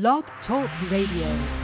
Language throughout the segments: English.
Blog Talk Radio.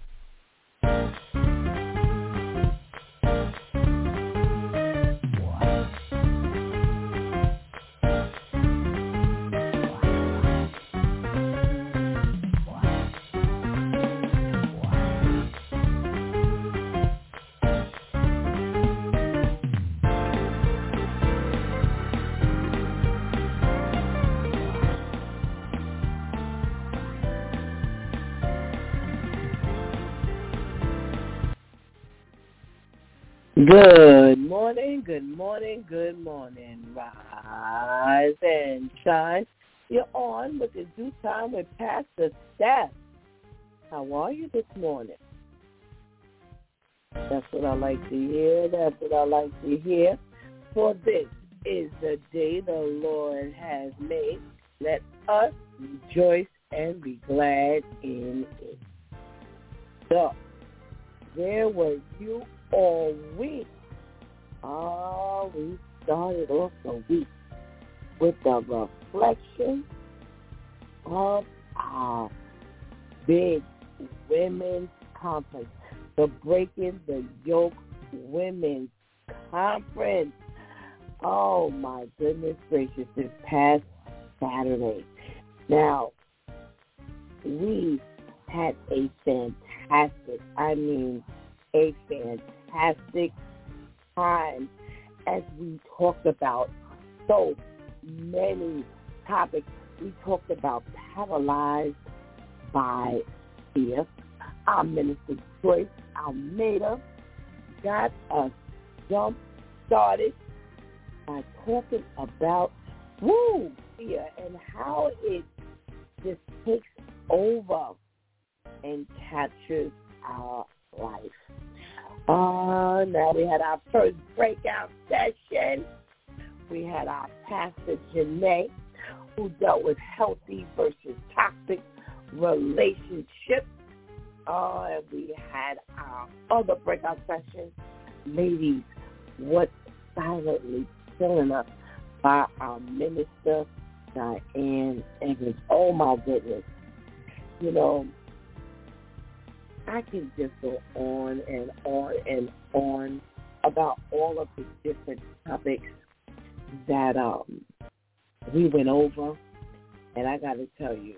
Good morning, good morning, good morning. Rise and shine. You're on with the DEW Time with Pastor Steph. How are you this morning? That's what I like to hear. That's what I like to hear. For this is the day the Lord has made. Let us rejoice and be glad in it. So, there were you all week? Oh, we started off the week with the reflection of our big women's conference, the Breaking the Yoke Women's Conference. Oh my goodness gracious, this past Saturday. Now, we had a fantastic, I mean, a fantastic time as we talked about so many topics. We talked about paralyzed by fear. Our minister Joyce Almeida got us jump started by talking about woo fear and how it just takes over and captures our life. Uh, now we had our first breakout session. We had our pastor Janae, who dealt with healthy versus toxic relationships. Uh, and we had our other breakout session, ladies, what's silently killing us by our minister Diane Evans. Oh my goodness. You know, I can just go on and on and on about all of the different topics that um, we went over. And I got to tell you,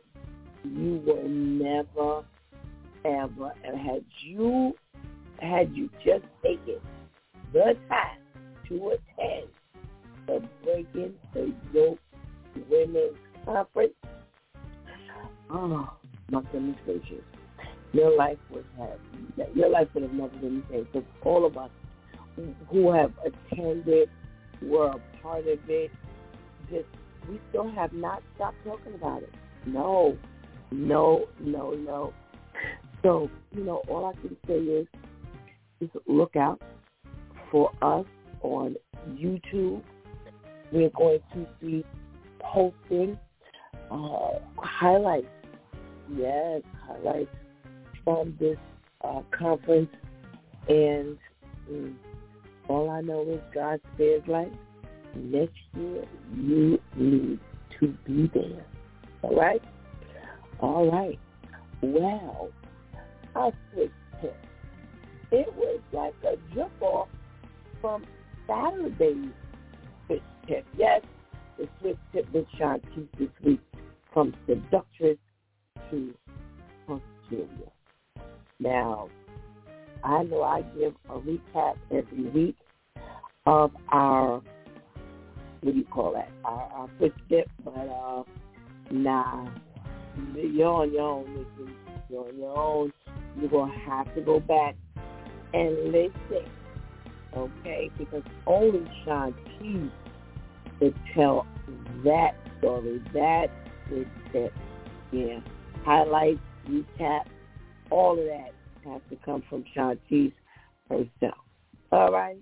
you will never, ever, and had you, had you just taken the time to attend the Breaking the Yoke Women's Conference, oh, my goodness gracious your life would have your life would have never been the same. So all of us who have attended, were a part of it, just we still have not stopped talking about it. No, no, no, no. So you know, all I can say is, is look out for us on YouTube. We're going to be posting uh, highlights. Yes, highlights from this uh, conference, and mm, all I know is God says, like, next year you need to be there. All right? All right. Well, I tip. It was like a jump off from Saturday's switch tip. Yes, the switch tip with Shanti this week from seductress to posterior. Now, I know I give a recap every week of our, what do you call that, our, our footstep, but uh, nah, you're on your own. You're on your own. You're going to have to go back and listen, okay? Because only Sean T could tell that story. That it. Yeah. Highlights, recap, all of that has to come from Shantice herself. All right?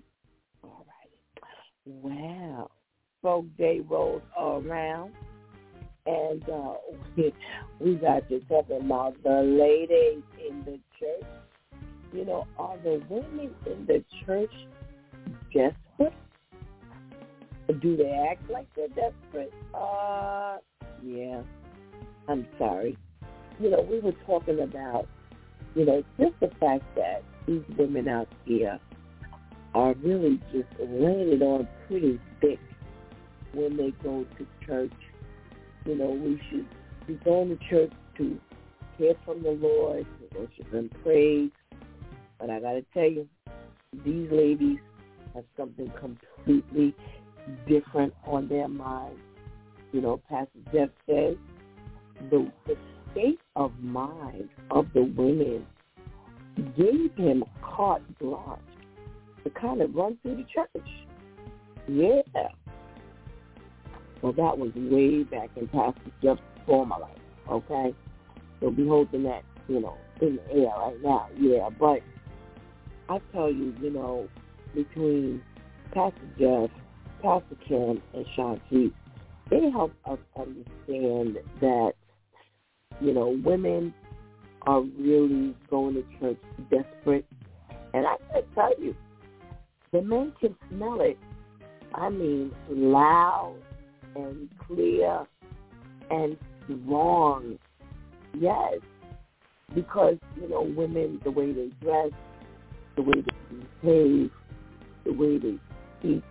All right. Well, folk day rolls around. And uh, we, got to talking about the ladies in the church. You know, are the women in the church desperate? Do they act like they're desperate? Uh, yeah. I'm sorry. You know, we were talking about, you know, just the fact that these women out here are really just laying it on pretty thick when they go to church. You know, we should be going to church to hear from the Lord, to worship and praise. But I got to tell you, these ladies have something completely different on their mind. You know, Pastor Jeff says the, the state of mind of the women gave him carte blanche to kind of run through the church. Yeah. Well, that was way back in Pastor Jeff's former life, okay? So be holding that, you know, in the air right now, yeah. But I tell you, you know, between Pastor Jeff, Pastor Kim, and Shanti, they help us understand that, you know, women are really going to church desperate. And I can tell you, the men can smell it. I mean, loud and clear and strong. Yes. Because, you know, women, the way they dress, the way they behave, the way they speak,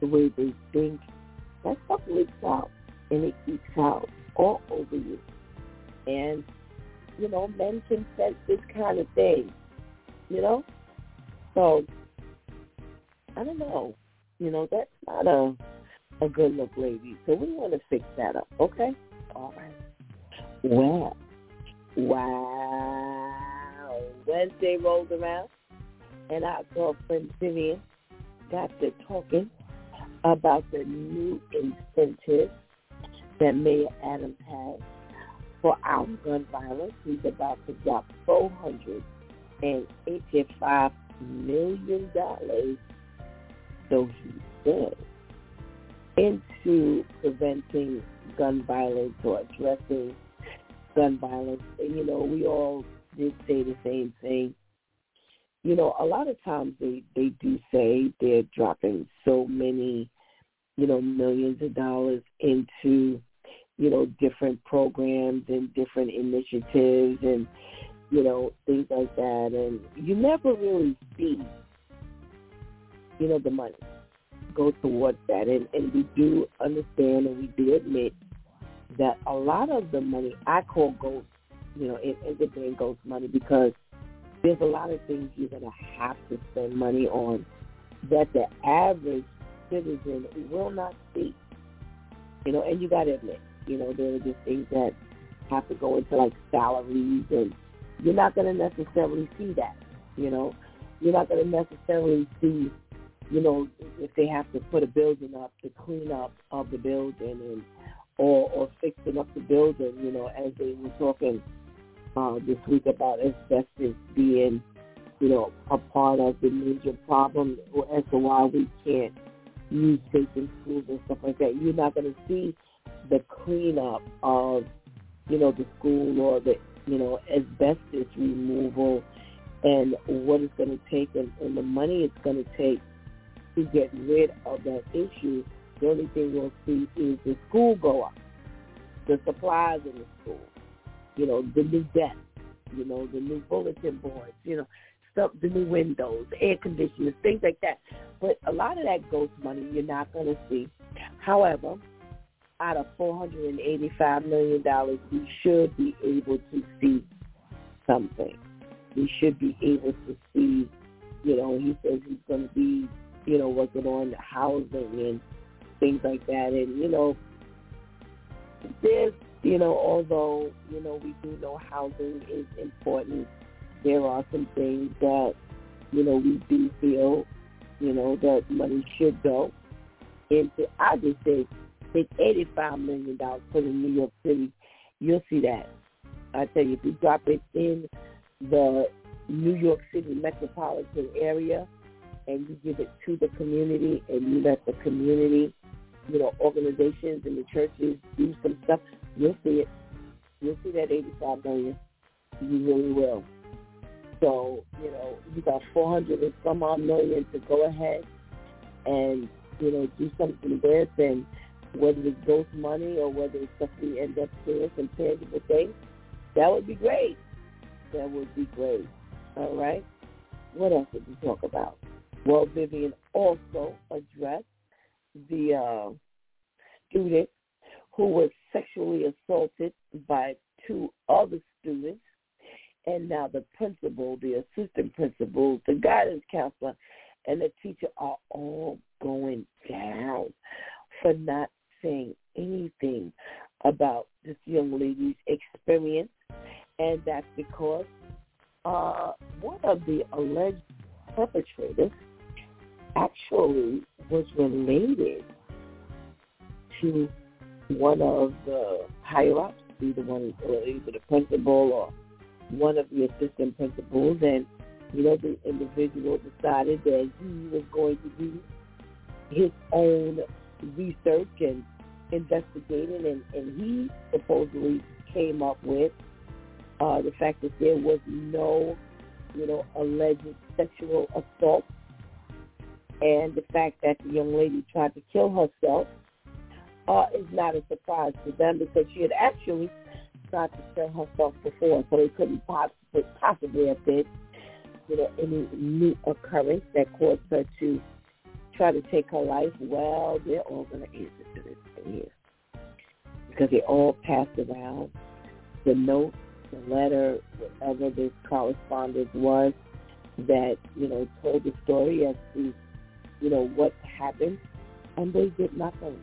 the way they think, that stuff leaks out and it leaks out all over you. And, you know, men can sense this kind of thing, you know? So, I don't know. You know, that's not a a good look, lady. So we want to fix that up, okay? All right. Well, wow. Wednesday rolled around, and our girlfriend Vivian got to talking about the new incentive that Mayor Adams has for our gun violence. He's about to drop four hundred and eighty-five million dollars, so he says, into preventing gun violence or addressing gun violence. And, you know, we all did say the same thing you know, a lot of times they they do say they're dropping so many, you know, millions of dollars into, you know, different programs and different initiatives and, you know, things like that. And you never really see, you know, the money go towards that. And, and we do understand and we do admit that a lot of the money I call ghost, you know, it ends up being ghost money because – there's a lot of things you're going to have to spend money on that the average citizen will not see. You know, and you got to admit, you know, there are just things that have to go into like salaries, and you're not going to necessarily see that. You know, you're not going to necessarily see, you know, if they have to put a building up, the clean up of the building, and or or fixing up the building. You know, as they were talking uh, this week about asbestos being, you know, a part of the major problem as to why we can't use safe schools and stuff like that. You're not going to see the cleanup of, you know, the school or the, you know, asbestos removal and what it's going to take and, and the money it's going to take to get rid of that issue. The only thing we'll see is the school go up, the supplies in the school, you know, the new desk, you know, the new bulletin boards, you know, stuff, the new windows, air conditioners, things like that. But a lot of that ghost money you're not going to see. However, out of $485 million, we should be able to see something. We should be able to see, you know, he says he's going to be, you know, working on housing and things like that. And, you know, there's you know, although, you know, we do know housing is important, there are some things that, you know, we do feel, you know, that money should go into. I just say think $85 million put in New York City, you'll see that. I tell you, if you drop it in the New York City metropolitan area and you give it to the community and you let the community, you know, organizations and the churches do some stuff, you'll see it. You'll see that 85 million. You really will. So, you know, you got 400 and some odd million to go ahead and, you know, do something with and whether it's ghost money or whether it's stuff we end up seeing some tangible things, that would be great. That would be great. All right. What else did we talk about? Well, Vivian also addressed the uh, student who was sexually assaulted by two other students and now the principal, the assistant principal, the guidance counselor, and the teacher are all going down for not saying anything about this young lady's experience, and that's because uh, one of the alleged perpetrators actually was related to one of the higher ups, either one, either the principal or one of the assistant principals, and you know the individual decided that he was going to do his own research and investigating, and, and he supposedly came up with uh, the fact that there was no, you know, alleged sexual assault, and the fact that the young lady tried to kill herself uh, is not a surprise to them because she had actually tried to kill herself before, so they couldn't possibly, possibly have been, you know, any new occurrence that caused her to try to take her life. Well, they're all going to answer to this because they all passed around the note, the letter, whatever this correspondence was that you know told the story as to you know what happened, and they did nothing.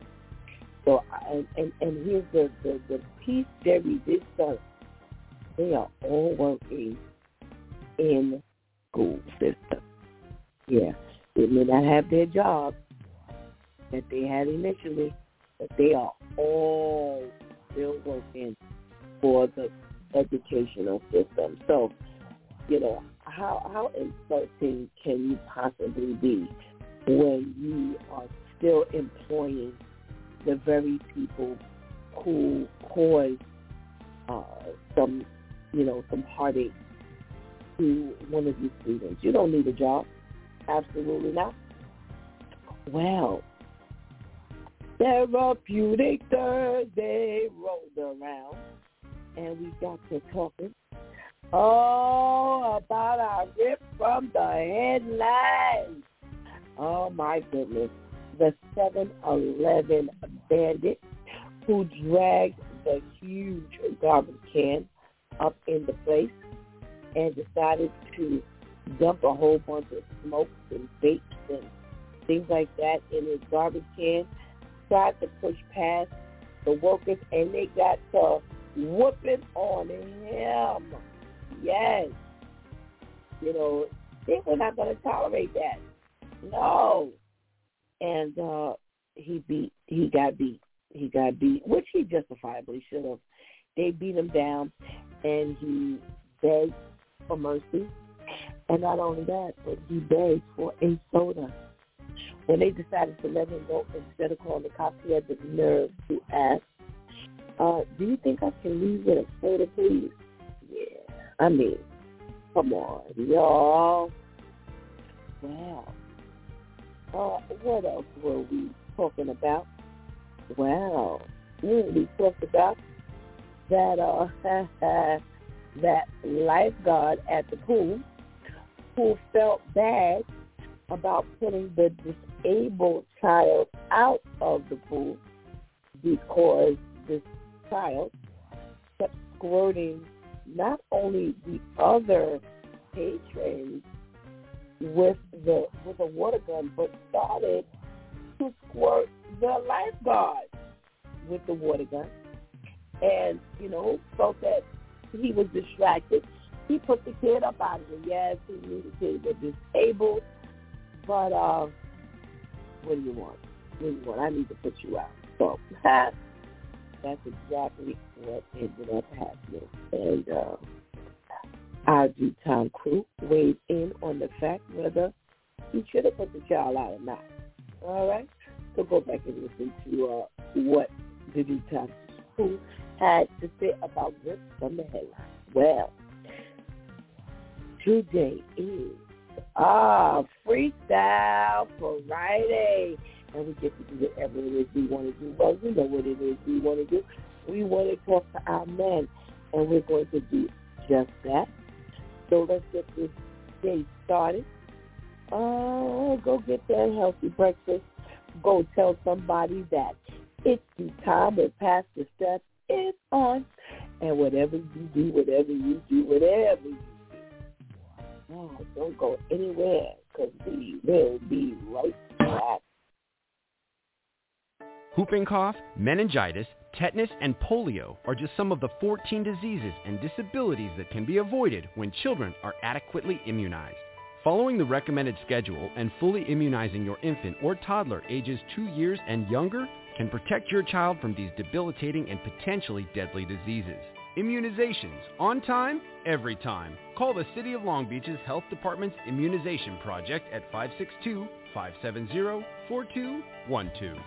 So, and, and, and here's the, the, the piece Jerry did start. They are all working in school system. Yeah. They may not have their job that they had initially, but they are all still working for the educational system. So, you know, how how insulting can you possibly be when you are still employing the very people who cause uh, some, you know, some heartache to one of these students. You don't need a job. Absolutely not. Well, Therapeutic Thursday rolled around, and we got to talking oh about our rip from the headlines. Oh my goodness the 7-Eleven bandit who dragged the huge garbage can up in the place and decided to dump a whole bunch of smokes and vapes and things like that in his garbage can, tried to push past the workers, and they got to whooping on him. Yes. You know, they were not going to tolerate that. No and uh he beat he got beat he got beat which he justifiably should have they beat him down and he begged for mercy and not only that but he begged for a soda. When they decided to let him go instead of calling the cops. He had the nerve to ask uh do you think i can leave with a soda please? Yeah i mean come on y'all. Wow. Uh, what else were we talking about? Wow. we talked about? That uh, that lifeguard at the pool who felt bad about putting the disabled child out of the pool because this child kept squirting not only the other patrons with the with a water gun, but started to squirt the lifeguard with the water gun, and you know felt that he was distracted. He put the kid up out of it. Yes, he knew the kid was disabled, but uh, what do you want? What do you want? I need to put you out. So that's exactly what ended up happening. And uh, our DEW Time crew weighed in on the fact whether he should have put the child out or not. All right? So go back and listen to uh, what DEW Time crew had to say about this from the headline. Well, today is ah Freestyle Friday. And we get to do whatever it is we want to do. Well, we know what it is we want to do. We want to talk to our men, and we're going to do just that. So let's get this day started. Uh, go get that healthy breakfast. Go tell somebody that it's the time with Pastor Steph is on. And whatever you do, whatever you do, whatever you do, don't go anywhere because we will be right back. Whooping cough, meningitis, tetanus, and polio are just some of the 14 diseases and disabilities that can be avoided when children are adequately immunized. Following the recommended schedule and fully immunizing your infant or toddler ages 2 years and younger can protect your child from these debilitating and potentially deadly diseases. Immunizations, on time, every time. Call the City of Long Beach's Health Department's Immunization Project at 562-570-4212.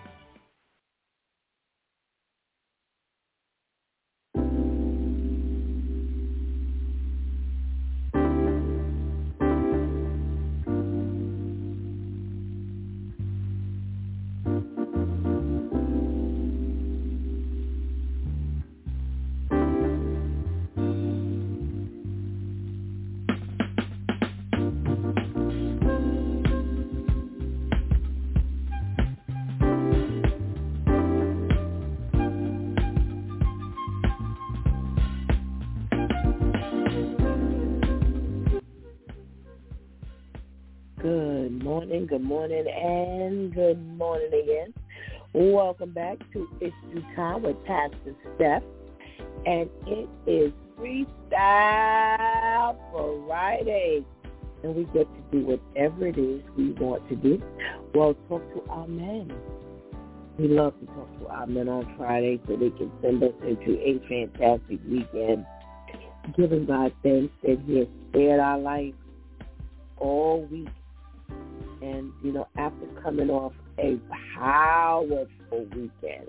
Morning, good morning, and good morning again. Welcome back to It's DEW Time with Pastor Steph. And it is Freestyle Friday. And we get to do whatever it is we want to do. Well, talk to our men. We love to talk to our men on Friday so they can send us into a fantastic weekend. Giving God thanks that he has spared our life all week and, you know, after coming off a powerful weekend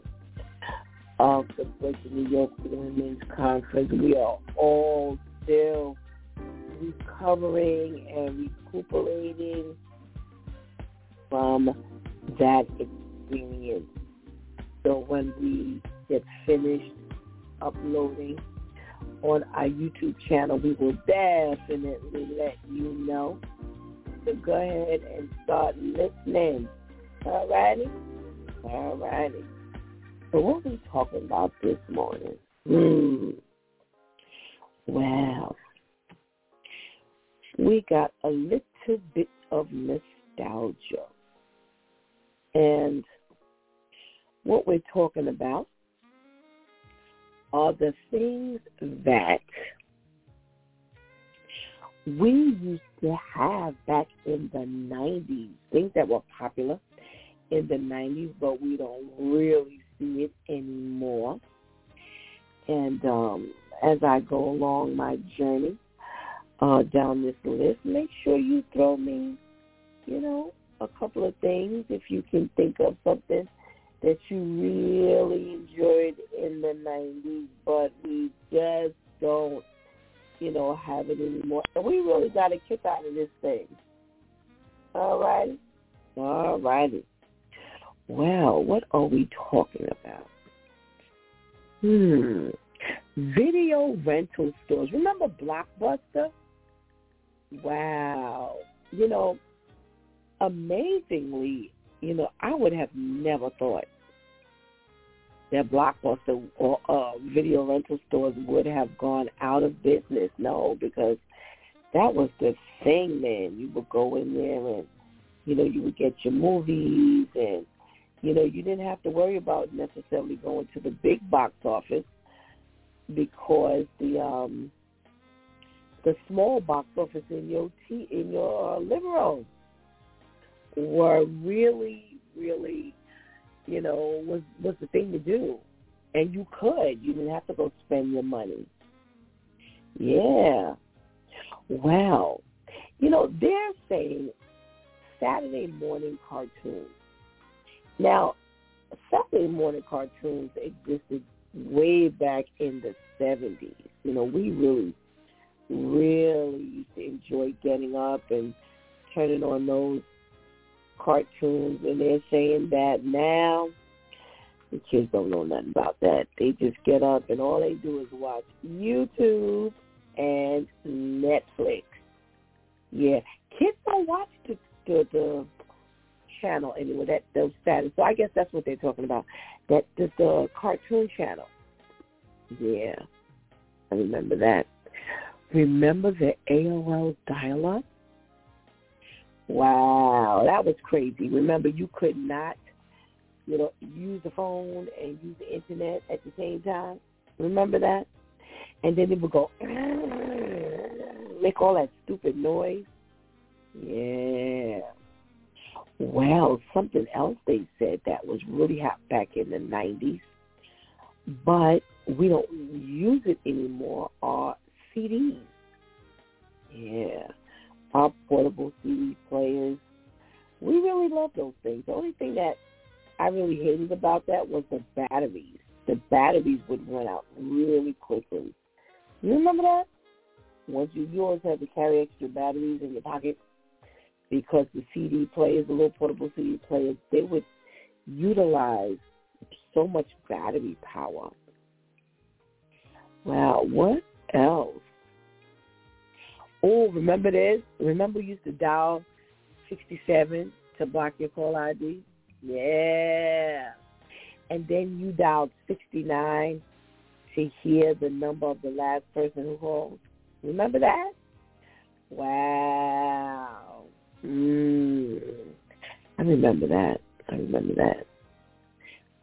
of the Breaking the Yoke Women's Conference, we are all still recovering and recuperating from that experience. So when we get finished uploading on our YouTube channel, we will definitely let you know to go ahead and start listening. All righty? All righty. So what are we talking about this morning? Hmm. Well, we got a little bit of nostalgia. And what we're talking about are the things that we used to have back in the 90s, things that were popular in the 90s, but we don't really see it anymore. And um, as I go along my journey uh, down this list, make sure you throw me, you know, a couple of things if you can think of something that you really enjoyed in the 90s, but we just don't you know, have it anymore. And we really got a kick out of this thing. All righty? All righty. Well, what are we talking about? Hmm. Video rental stores. Remember Blockbuster? Wow. You know, amazingly, you know, I would have never thought that Blockbuster or uh, video rental stores would have gone out of business. No, because that was the thing, man. You would go in there and, you know, you would get your movies and, you know, you didn't have to worry about necessarily going to the big box office because the um the small box office in your t in your uh, room were really really you know, was was the thing to do, and you could. You didn't have to go spend your money. Yeah. Wow. You know, they're saying Saturday morning cartoons. Now, Saturday morning cartoons existed way back in the 70s. You know, we really, really used to enjoy getting up and turning on those cartoons. And they're saying that now the kids don't know nothing about that. They just get up and all they do is watch YouTube and Netflix. Yeah, kids don't watch the the, the channel anymore. That those status. So I guess that's what they're talking about. That the, the cartoon channel. Yeah, I remember that. Remember the AOL dial-up? Wow, that was crazy. Remember, you could not, you know, use the phone and use the internet at the same time. Remember that? And then it would go, make all that stupid noise. Yeah. Well, something else they said that was really hot back in the 90s, but we don't use it anymore are CDs. Yeah. Our portable CD players. We really love those things. The only thing that I really hated about that was the batteries. The batteries would run out really quickly. You remember that? Once you, you always had to carry extra batteries in your pocket because the CD players, the little portable CD players, they would utilize so much battery power. Wow, what else? Oh, remember this? Remember you used to dial 67 to block your call ID? Yeah. And then you dialed 69 to hear the number of the last person who called. Remember that? Wow. Mm. I remember that. I remember that.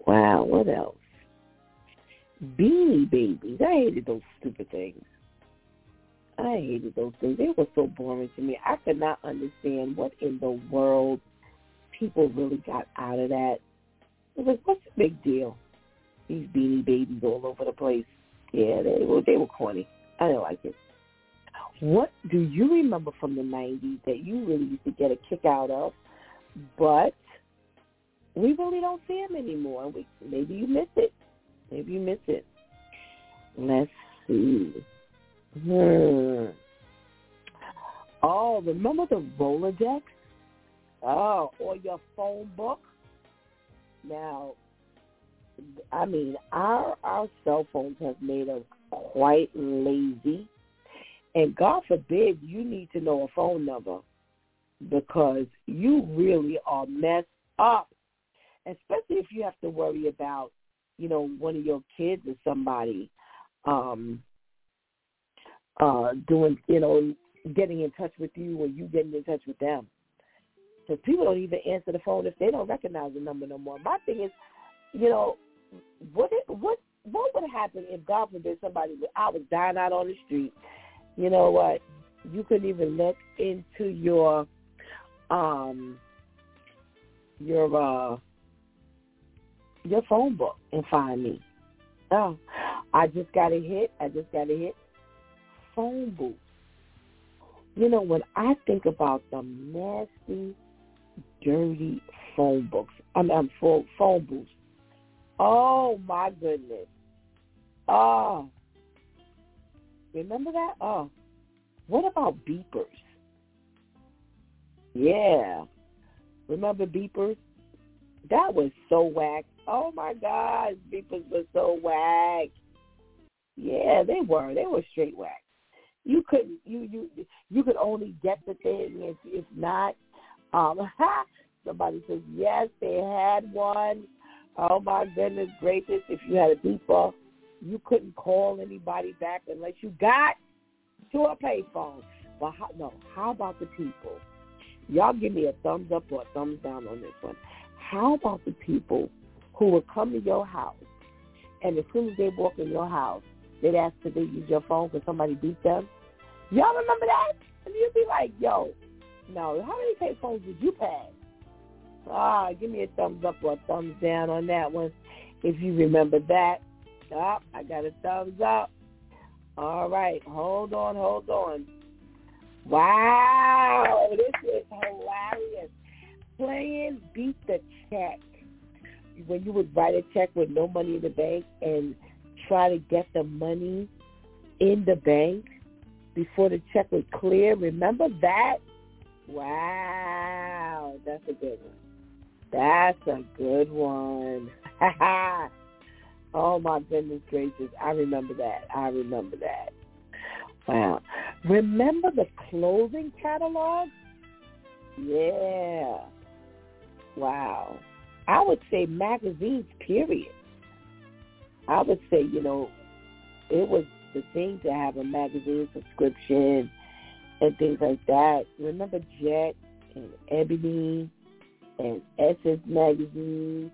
Wow, what else? Beanie Babies. I hated those stupid things. I hated those things. They were so boring to me. I could not understand what in the world people really got out of that. It was what's the big deal? These beanie babies all over the place. Yeah, they were they were corny. I didn't like it. What do you remember from the 90s that you really used to get a kick out of, but we really don't see them anymore? We, maybe you miss it. Maybe you miss it. Let's see. Hmm. Oh, remember the Rolodex? Oh, or your phone book? Now, I mean, our our cell phones have made us quite lazy and God forbid you need to know a phone number because you really are messed up. Especially if you have to worry about, you know, one of your kids or somebody um uh doing, you know, getting in touch with you or you getting in touch with them. Because people don't even answer the phone if they don't recognize the number no more. My thing is, you know, what it, what what would happen if God forbid somebody I was dying out on the street you know what? You couldn't even look into your um your uh your phone book and find me. Oh, I just got a hit. I just got a hit. Phone booth. You know, when I think about the nasty, dirty phone books, I mean, I'm full phone booths. Oh my goodness. Oh, Remember that? Oh, what about beepers? Yeah. Remember beepers? That was so whack. Oh my God, beepers were so whack. Yeah, they were. They were straight whack. You couldn't. You you you could only get the thing if if not. Um, somebody says yes, they had one. Oh my goodness gracious! If you had a beeper, you couldn't call anybody back unless you got to a payphone. But how, no, how about the people? Y'all give me a thumbs up or a thumbs down on this one. How about the people who would come to your house and as soon as they walk in your house, they'd ask if they use your phone because somebody beat them? Y'all remember that? And you'd be like, yo, no, how many payphones did you pass? Ah, give me a thumbs up or a thumbs down on that one if you remember that. Oh, I got a thumbs up. All right, hold on, hold on. Wow, this is hilarious. Playing beat the check. When you would write a check with no money in the bank and try to get the money in the bank before the check would clear. Remember that? Wow, that's a good one. That's a good one. oh my goodness gracious. I remember that. I remember that. Wow. Remember the clothing catalog? Yeah. Wow. I would say magazines, period. I would say, you know, it was the thing to have a magazine subscription and things like that. Remember Jet and Ebony and Essence magazine?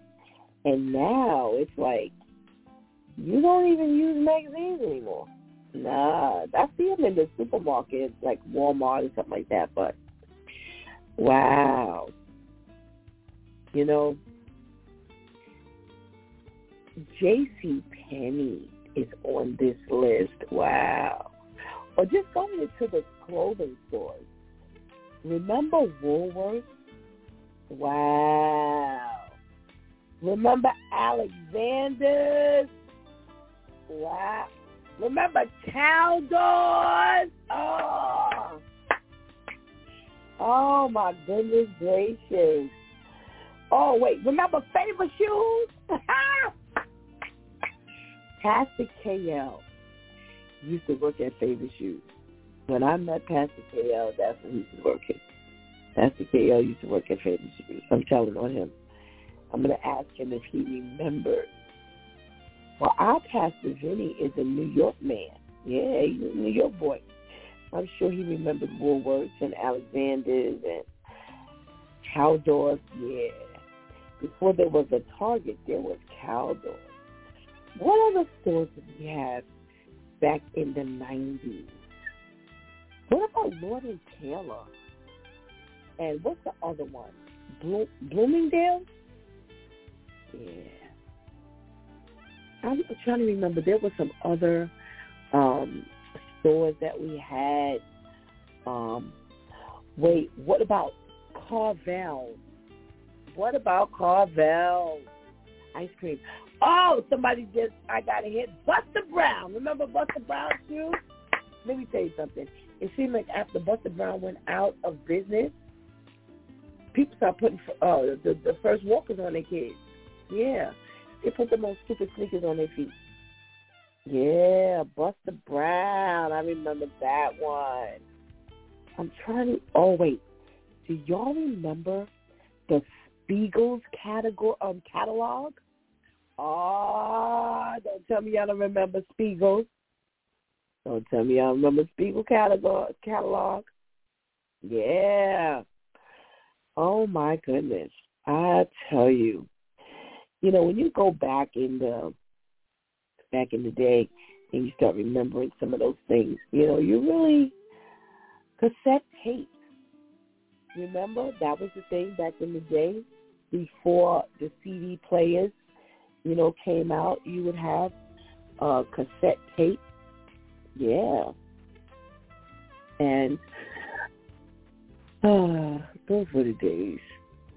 And now it's like you don't even use magazines anymore. Nah, I see them in the supermarket, like Walmart or something like that. But wow, you know, J.C. Penney is on this list. Wow. Or just going into the clothing stores. Remember Woolworths? Wow. Remember Alexander's? Wow. Remember Caldors? Oh. Oh my goodness gracious. Oh wait, remember Favorite Shoes? Pastor KL used to work at Favorite Shoes. When I met Pastor KL, that's when he was working. Pastor KL used to work at Favorite Shoes. I'm telling on him. I'm going to ask him if he remembers. Well, our Pastor Vinny is a New York man. Yeah, he's a New York boy. I'm sure he remembered Woolworths and Alexander's and Caldors. Yeah. Before there was a Target, there was Caldors. What other stores did we have back in the 90s? What about Lord and Taylor? And what's the other one? Blo- Bloomingdale? Yeah. I'm trying to remember. There were some other um, stores that we had. Um, wait, what about Carvel? What about Carvel? Ice cream. Oh, somebody just, I got a hit. Buster Brown. Remember Buster Brown shoes? Let me tell you something. It seemed like after Buster Brown went out of business, people started putting uh, the, the first walkers on their kids. Yeah. They put the most stupid sneakers on their feet. Yeah, Buster Brown. I remember that one. I'm trying to, oh, wait. Do y'all remember the Spiegel's catalog? Um, catalog? Oh, don't tell me y'all don't remember Spiegel. Don't tell me y'all remember Spiegel catalog. catalog. Yeah. Oh my goodness. I tell you. You know, when you go back in the back in the day and you start remembering some of those things, you know, you really cassette tape. Remember that was the thing back in the day before the CD players you know, came out, you would have uh, cassette tape. Yeah. And uh, those were the days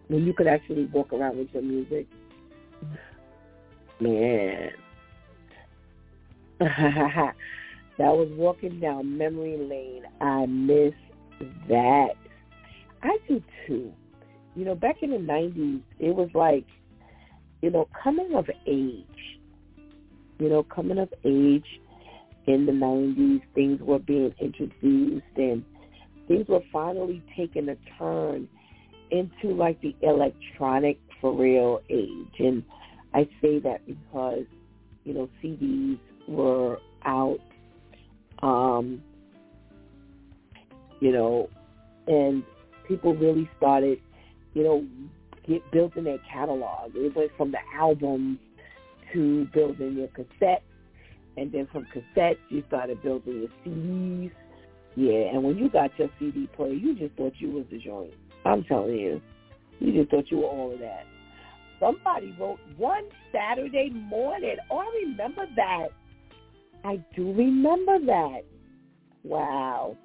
when you could actually walk around with your music. Man. that was walking down memory lane. I miss that. I do too. You know, back in the 90s, it was like you know, coming of age, you know, coming of age in the 90s, things were being introduced and things were finally taking a turn into like the electronic for real age. And I say that because, you know, CDs were out, um, you know, and people really started, you know, get building their catalog. It went from the albums to building your cassettes, and then from cassettes you started building your CDs. Yeah, and when you got your CD player, you just thought you was the joint. I'm telling you, You just thought you were all of that. Somebody wrote one Saturday morning. Oh, I remember that. I do remember that. Wow.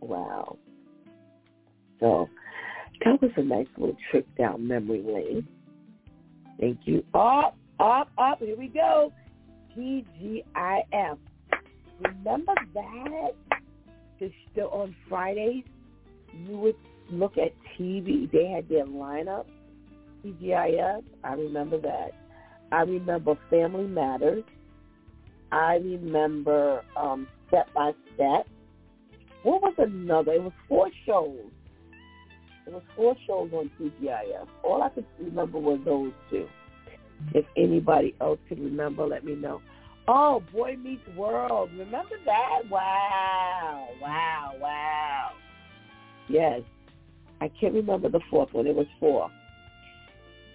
Wow. So that was a nice little trip down memory lane. Thank you. Up, up, up. Here we go. TGIF. Remember that? Just still on Fridays, you would look at TV. They had their lineup. TGIF. I remember that. I remember Family Matters. I remember um, Step by Step. What was another? It was four shows. It was four shows on TGIF. All I could remember was those two. If anybody else could remember, let me know. Oh, Boy Meets World. Remember that? Wow. Wow. Wow. Yes. I can't remember the fourth one. It was four.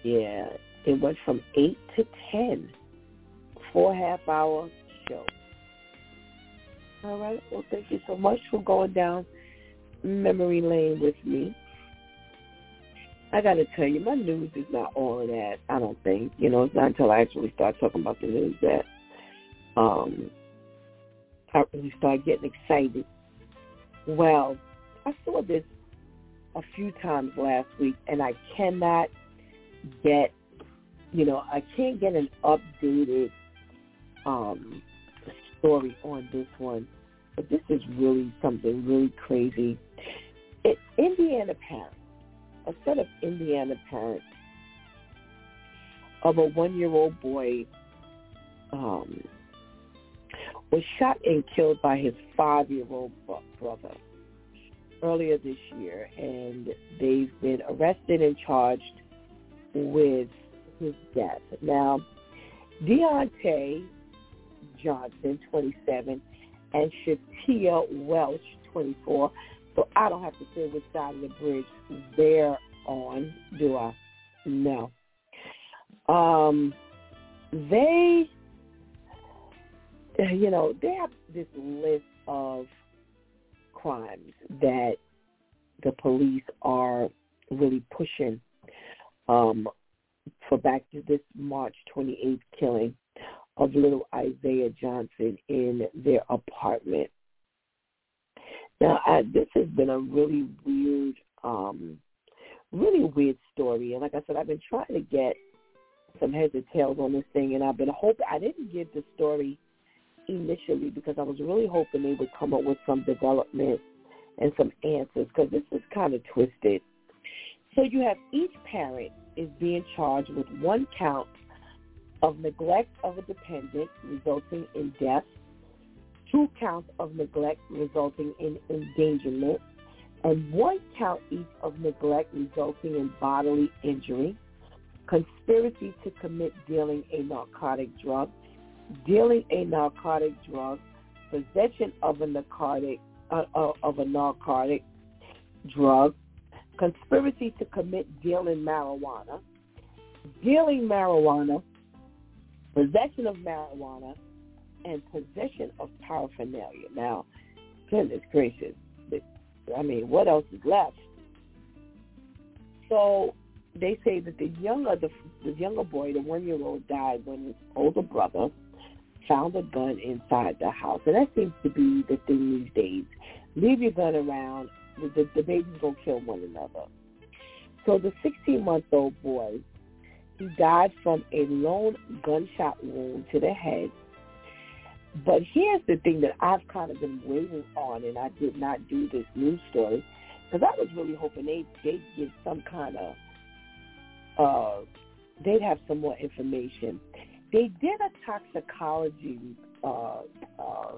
Yeah. It went from 8 to 10. Four half-hour shows. All right. Well, thank you so much for going down memory lane with me. I got to tell you, my news is not all that. I don't think. You know, it's not until I actually start talking about the news that um, I really start getting excited. Well, I saw this a few times last week, and I cannot get, you know, I can't get an updated um, story on this one. But this is really something really crazy. It, Indiana parents, a set of Indiana parents of a one-year-old boy um, was shot and killed by his five-year-old brother earlier this year, and they've been arrested and charged with his death. Now, Deontay Johnson, 27, and Shatia Welch, 24. So I don't have to say which side of the bridge they're on, do I? No. Um, they, you know, they have this list of crimes that the police are really pushing um, for back to this March 28th killing of little Isaiah Johnson in their apartment. Now, I, this has been a really weird, um, really weird story. And like I said, I've been trying to get some heads or tails on this thing, and I've been hoping I didn't give the story initially because I was really hoping they would come up with some development and some answers because this is kind of twisted. So you have each parent is being charged with one count of neglect of a dependent resulting in death, two counts of neglect resulting in endangerment, and one count each of neglect resulting in bodily injury, conspiracy to commit dealing a narcotic drug, dealing a narcotic drug, possession of a narcotic uh, uh, of a narcotic drug, conspiracy to commit dealing marijuana, dealing marijuana, possession of marijuana, and possession of paraphernalia. Now, goodness gracious, I mean, what else is left? So they say that the younger the, the younger boy, the one year old, died when his older brother found a gun inside the house, and that seems to be the thing these days. Leave your gun around. The, the, babies gonna kill one another. So the 16 month old boy he died from a lone gunshot wound to the head. But here's the thing that I've kind of been waiting on, and I did not do this news story because I was really hoping they they'd give some kind of uh, they'd have some more information. They did a toxicology uh, uh,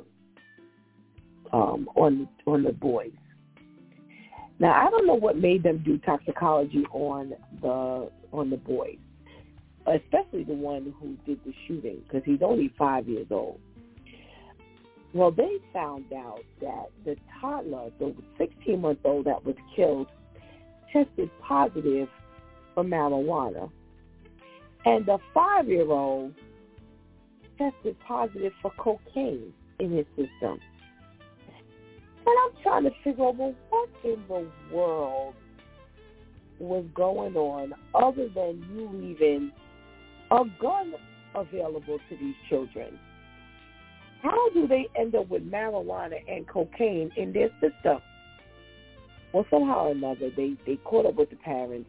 um, on on the boys. Now I don't know what made them do toxicology on the on the boys especially the one who did the shooting, because he's only five years old. Well, they found out that the toddler, the 16-month-old that was killed, tested positive for marijuana. And the five-year-old tested positive for cocaine in his system. And I'm trying to figure out, well, what in the world was going on other than you leaving a gun available to these children? How do they end up with marijuana and cocaine in their system? Well, somehow or another, they they caught up with the parents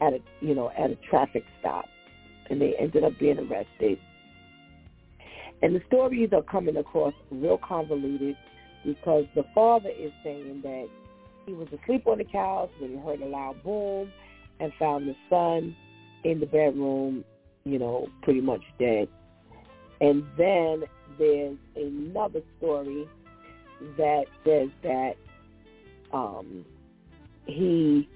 at a you know at a traffic stop, and they ended up being arrested. And the stories are coming across real convoluted because the father is saying that he was asleep on the couch when he heard a loud boom and found the son in the bedroom, you know, pretty much dead. And then there's another story that says that um, he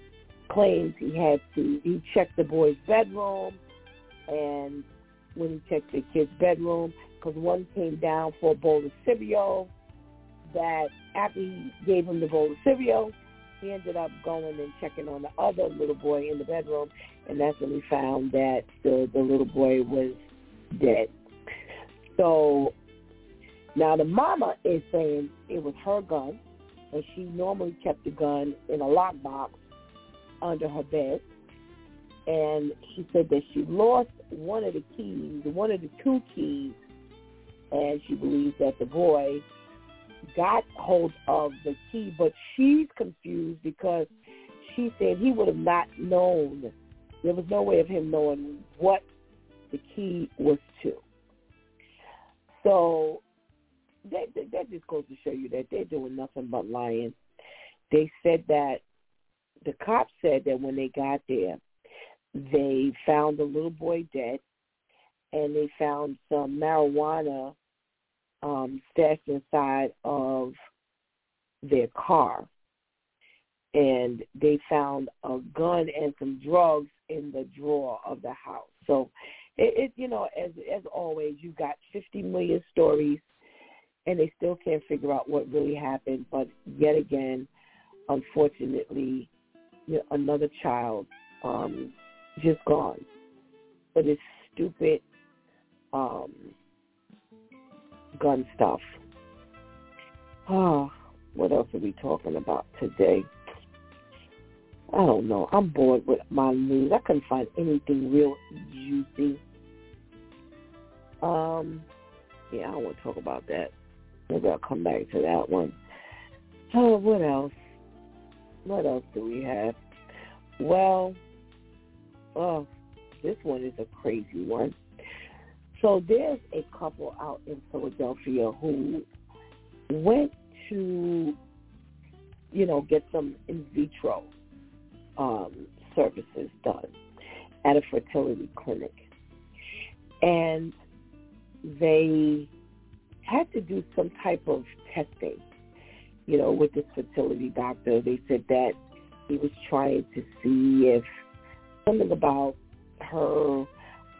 claims he had to, he checked the boy's bedroom, and when he checked the kid's bedroom, because one came down for a bowl of cereal, that after he gave him the bowl of cereal, he ended up going and checking on the other little boy in the bedroom, and that's when he found that the, the little boy was dead. So now the mama is saying it was her gun, and she normally kept the gun in a lockbox under her bed. And she said that she lost one of the keys, one of the two keys, and she believes that the boy got hold of the key, but she's confused because she said he would have not known. There was no way of him knowing what the key was. So that, that, that just goes to show you that they're doing nothing but lying. They said that the cops said that when they got there, they found the little boy dead, and they found some marijuana um, stashed inside of their car. And they found a gun and some drugs in the drawer of the house. So it, it you know, as as always, you got 50 million stories, and they still can't figure out what really happened. But yet again, unfortunately, you know, another child um, just gone for this stupid um, gun stuff. Oh, what else are we talking about today? I don't know. I'm bored with my news. I couldn't find anything real juicy. Um, yeah, I don't want to talk about that. Maybe I'll come back to that one. Oh, what else? What else do we have? Well, oh, this one is a crazy one. So there's a couple out in Philadelphia who went to, you know, get some in vitro um, services done at a fertility clinic. And they had to do some type of testing, you know, with this fertility doctor. They said that he was trying to see if something about her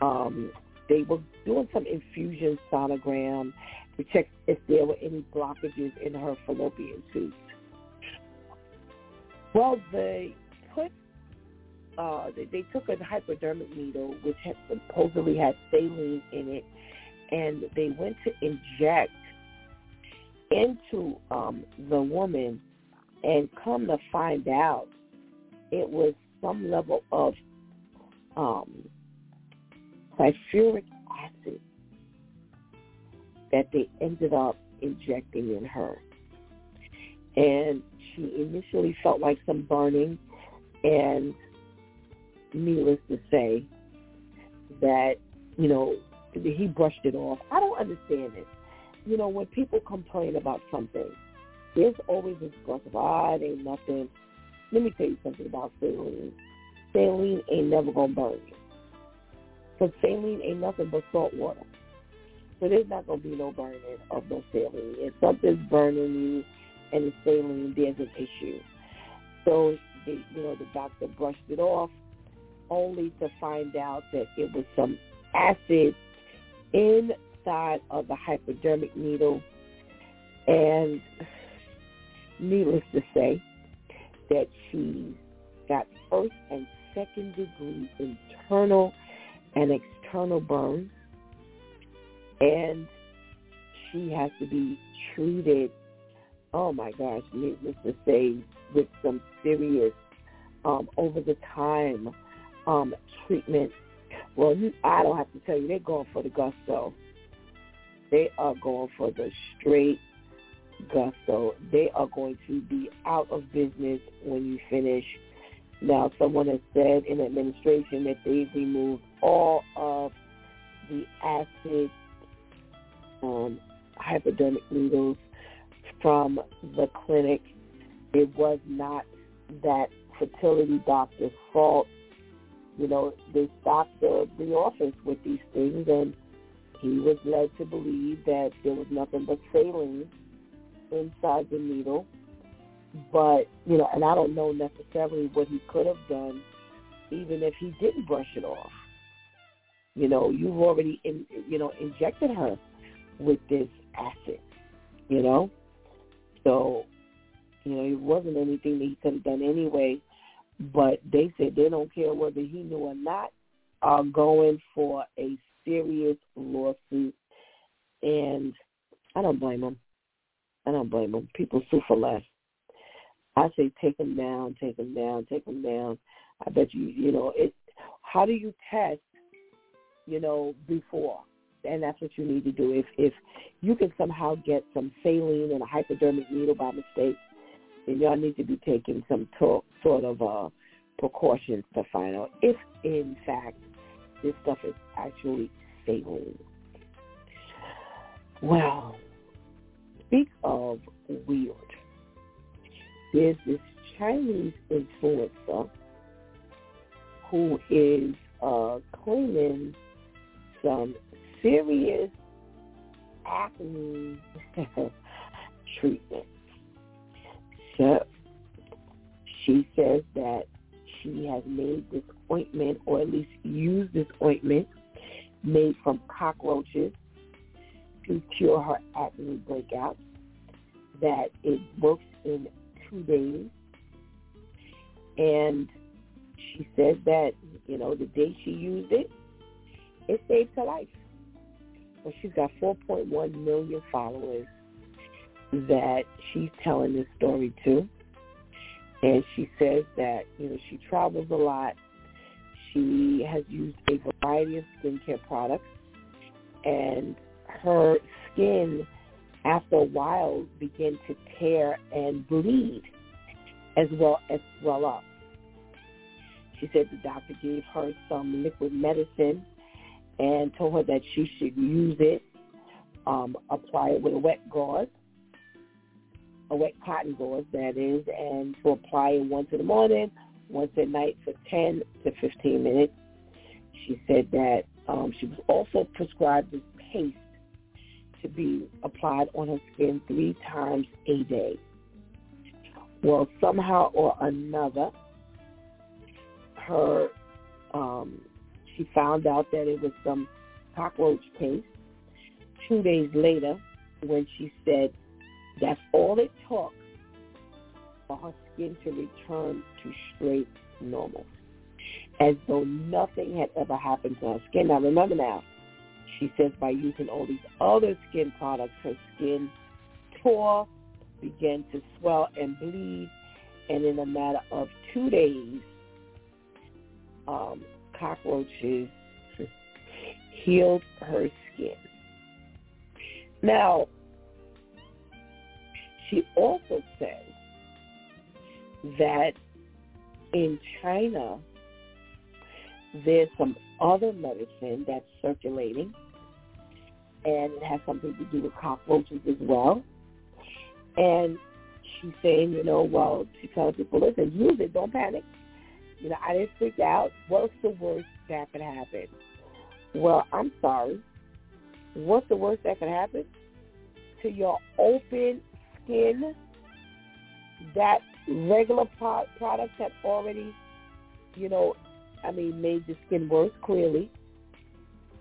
um, they were doing some infusion sonogram to check if there were any blockages in her fallopian tubes. Well, they put uh, they, they took a hypodermic needle which had supposedly had saline in it, and they went to inject into um, the woman, and come to find out, it was some level of um, sulfuric acid that they ended up injecting in her. And she initially felt like some burning, and needless to say, that, you know, he brushed it off. I don't understand it. You know, when people complain about something, there's always this gossip, ah, it ain't nothing. Let me tell you something about saline. Saline ain't never going to burn you. Because saline ain't nothing but salt water. So there's not going to be no burning of no saline. If something's burning you and it's saline, there's an issue. So, they, you know, the doctor brushed it off only to find out that it was some acid inside of the hypodermic needle. And needless to say, that she got first and second degree internal and external burns, and she has to be treated, oh my gosh, needless to say, with some serious um, over the time um, treatment. Well, I don't have to tell you, they're going for the gusto. They are going for the straight gusto. They are going to be out of business when you finish. Now, someone has said in administration that they've removed all of the acid um, hypodermic needles from the clinic. It was not that fertility doctor's fault. You know, they stocked the, the office with these things, and he was led to believe that there was nothing but saline inside the needle. But, you know, and I don't know necessarily what he could have done even if he didn't brush it off. You know, you've already, in, you know, injected her with this acid, you know? So, you know, it wasn't anything that he could have done anyway. But they said they don't care whether he knew or not, are going for a serious lawsuit. And I don't blame them. I don't blame them. People sue for less. I say take them down, take them down, take them down. I bet you, you know, it. How do you test, you know, before? And that's what you need to do. If if you can somehow get some saline and a hypodermic needle by mistake, then y'all need to be taking some sort of uh, precautions to find out if, in fact, this stuff is actually saline. Well, speak of weird. There's this Chinese influencer who is uh, claiming some serious acne treatment. So she says that she has made this ointment, or at least used this ointment made from cockroaches to cure her acne breakouts. That it works in two days. And she said that, you know, the day she used it, it saved her life. Well, she's got 4.1 million followers that she's telling this story to. And she says that, you know, she travels a lot. She has used a variety of skincare products. And her skin, after a while, began to tear and bleed as well as swell up. She said the doctor gave her some liquid medicine and told her that she should use it, um, apply it with a wet gauze, a wet cotton gauze, that is, and to apply it once in the morning, once at night for 10 to 15 minutes. She said that um, she was also prescribed this paste to be applied on her skin three times a day. Well, somehow or another, her um, she found out that it was some cockroach paste. Two days later, when she said that's all it took for her skin to return to straight normal, as though nothing had ever happened to her skin. Now remember now, she says by using all these other skin products, her skin tore, began to swell and bleed, and in a matter of two days, um, cockroaches healed her skin. Now, she also says that in China, there's some other medicine that's circulating, and it has something to do with cockroaches as well. And she's saying, you know, well, she tells people, listen, use it, don't panic. You know, I didn't freak out. What's the worst that could happen? Well, I'm sorry. What's the worst that could happen? To your open skin, that regular product had already, you know, I mean, made the skin worse, clearly.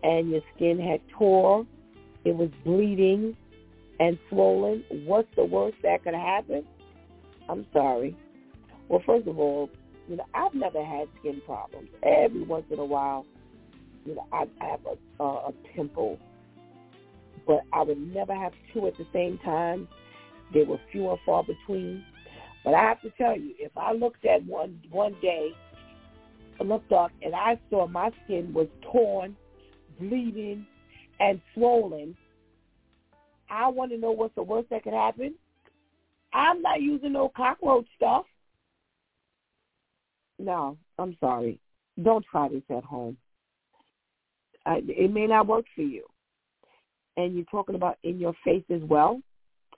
And your skin had tore. It was bleeding and swollen. What's the worst that could happen? I'm sorry. Well, first of all, you know, I've never had skin problems. Every once in a while, you know, I, I have a, uh, a pimple, but I would never have two at the same time. They were few and far between. But I have to tell you, if I looked at one one day, I looked up and I saw my skin was torn, bleeding, and swollen, I want to know what's the worst that could happen. I'm not using no cockroach stuff. No, I'm sorry. Don't try this at home. I, it may not work for you. And you're talking about in your face as well.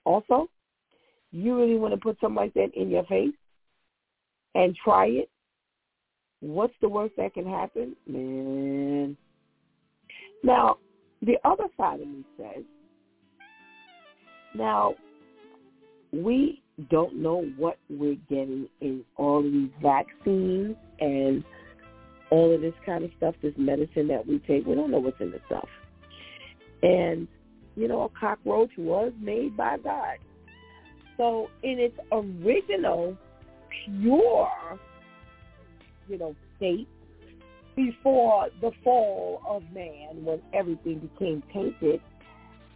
Also, you really want to put something like that in your face and try it? What's the worst that can happen? Man. Now, the other side of me says, now, we don't know what we're getting in all of these vaccines and all of this kind of stuff, this medicine that we take. We don't know what's in the stuff. And, you know, a cockroach was made by God. So in its original, pure, you know, state, before the fall of man, when everything became tainted,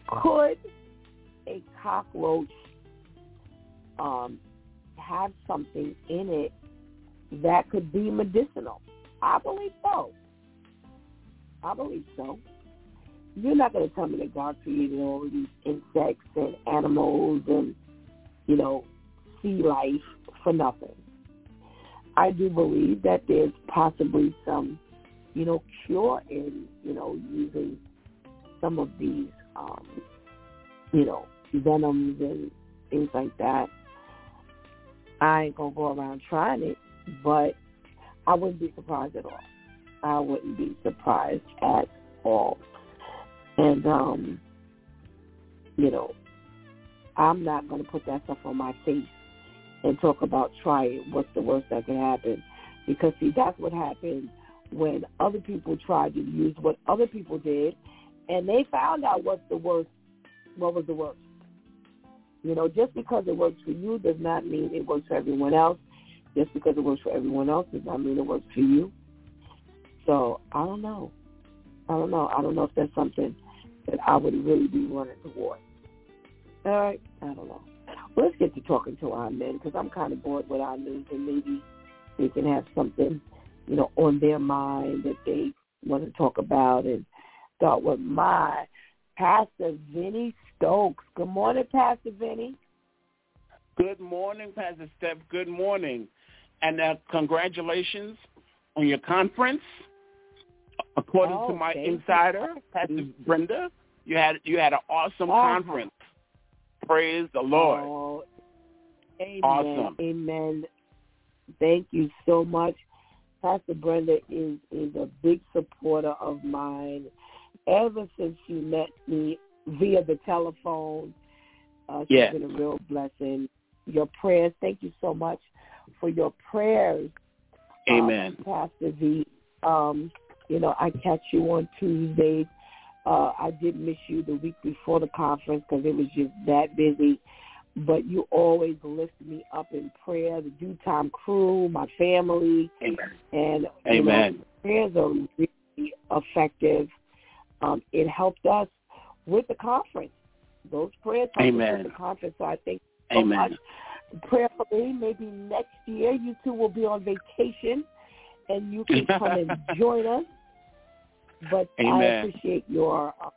could a cockroach um, have something in it that could be medicinal? I believe so. I believe so. You're not going to tell me that God created all these insects and animals and, you know, see life for nothing. I do believe that there's possibly some, you know, cure in, you know, using some of these, um, you know, venoms and things like that. I ain't gonna go around trying it, but I wouldn't be surprised at all. I wouldn't be surprised at all. And um, you know, I'm not gonna put that stuff on my face and talk about try it. What's the worst that can happen? Because see, that's what happened when other people tried to use what other people did, and they found out what's the worst. What was the worst? You know, just because it works for you does not mean it works for everyone else. Just because it works for everyone else does not mean it works for you. So I don't know. I don't know. I don't know if that's something that I would really be running towards. All right. I don't know. Well, let's get to talking to our men because I'm kind of bored with our news and maybe they can have something, you know, on their mind that they want to talk about and start with my Pastor Vinny Stokes. Good morning, Pastor Vinny. Good morning, Pastor Steph. Good morning. And uh, congratulations on your conference. According oh, to my insider, you. Pastor Brenda, you had you had an awesome uh-huh. conference. Praise the Lord. Oh, amen. Awesome. Amen. Thank you so much. Pastor Brenda is is a big supporter of mine ever since she met me via the telephone. Uh, she's been a real blessing. Your prayers, thank you so much for your prayers. Amen. Uh, Pastor V. Um, you know, I catch you on Tuesdays. Uh, I did miss you the week before the conference because it was just that busy. But you always lift me up in prayer, the DEW Time crew, my family. Amen. And Amen. Know, prayers are really effective. Um, it helped us with the conference. Those prayers helped us with the conference. So I think so Amen. much. Prayerfully, maybe next year you two will be on vacation and you can come and join us. But Amen. I appreciate your uh,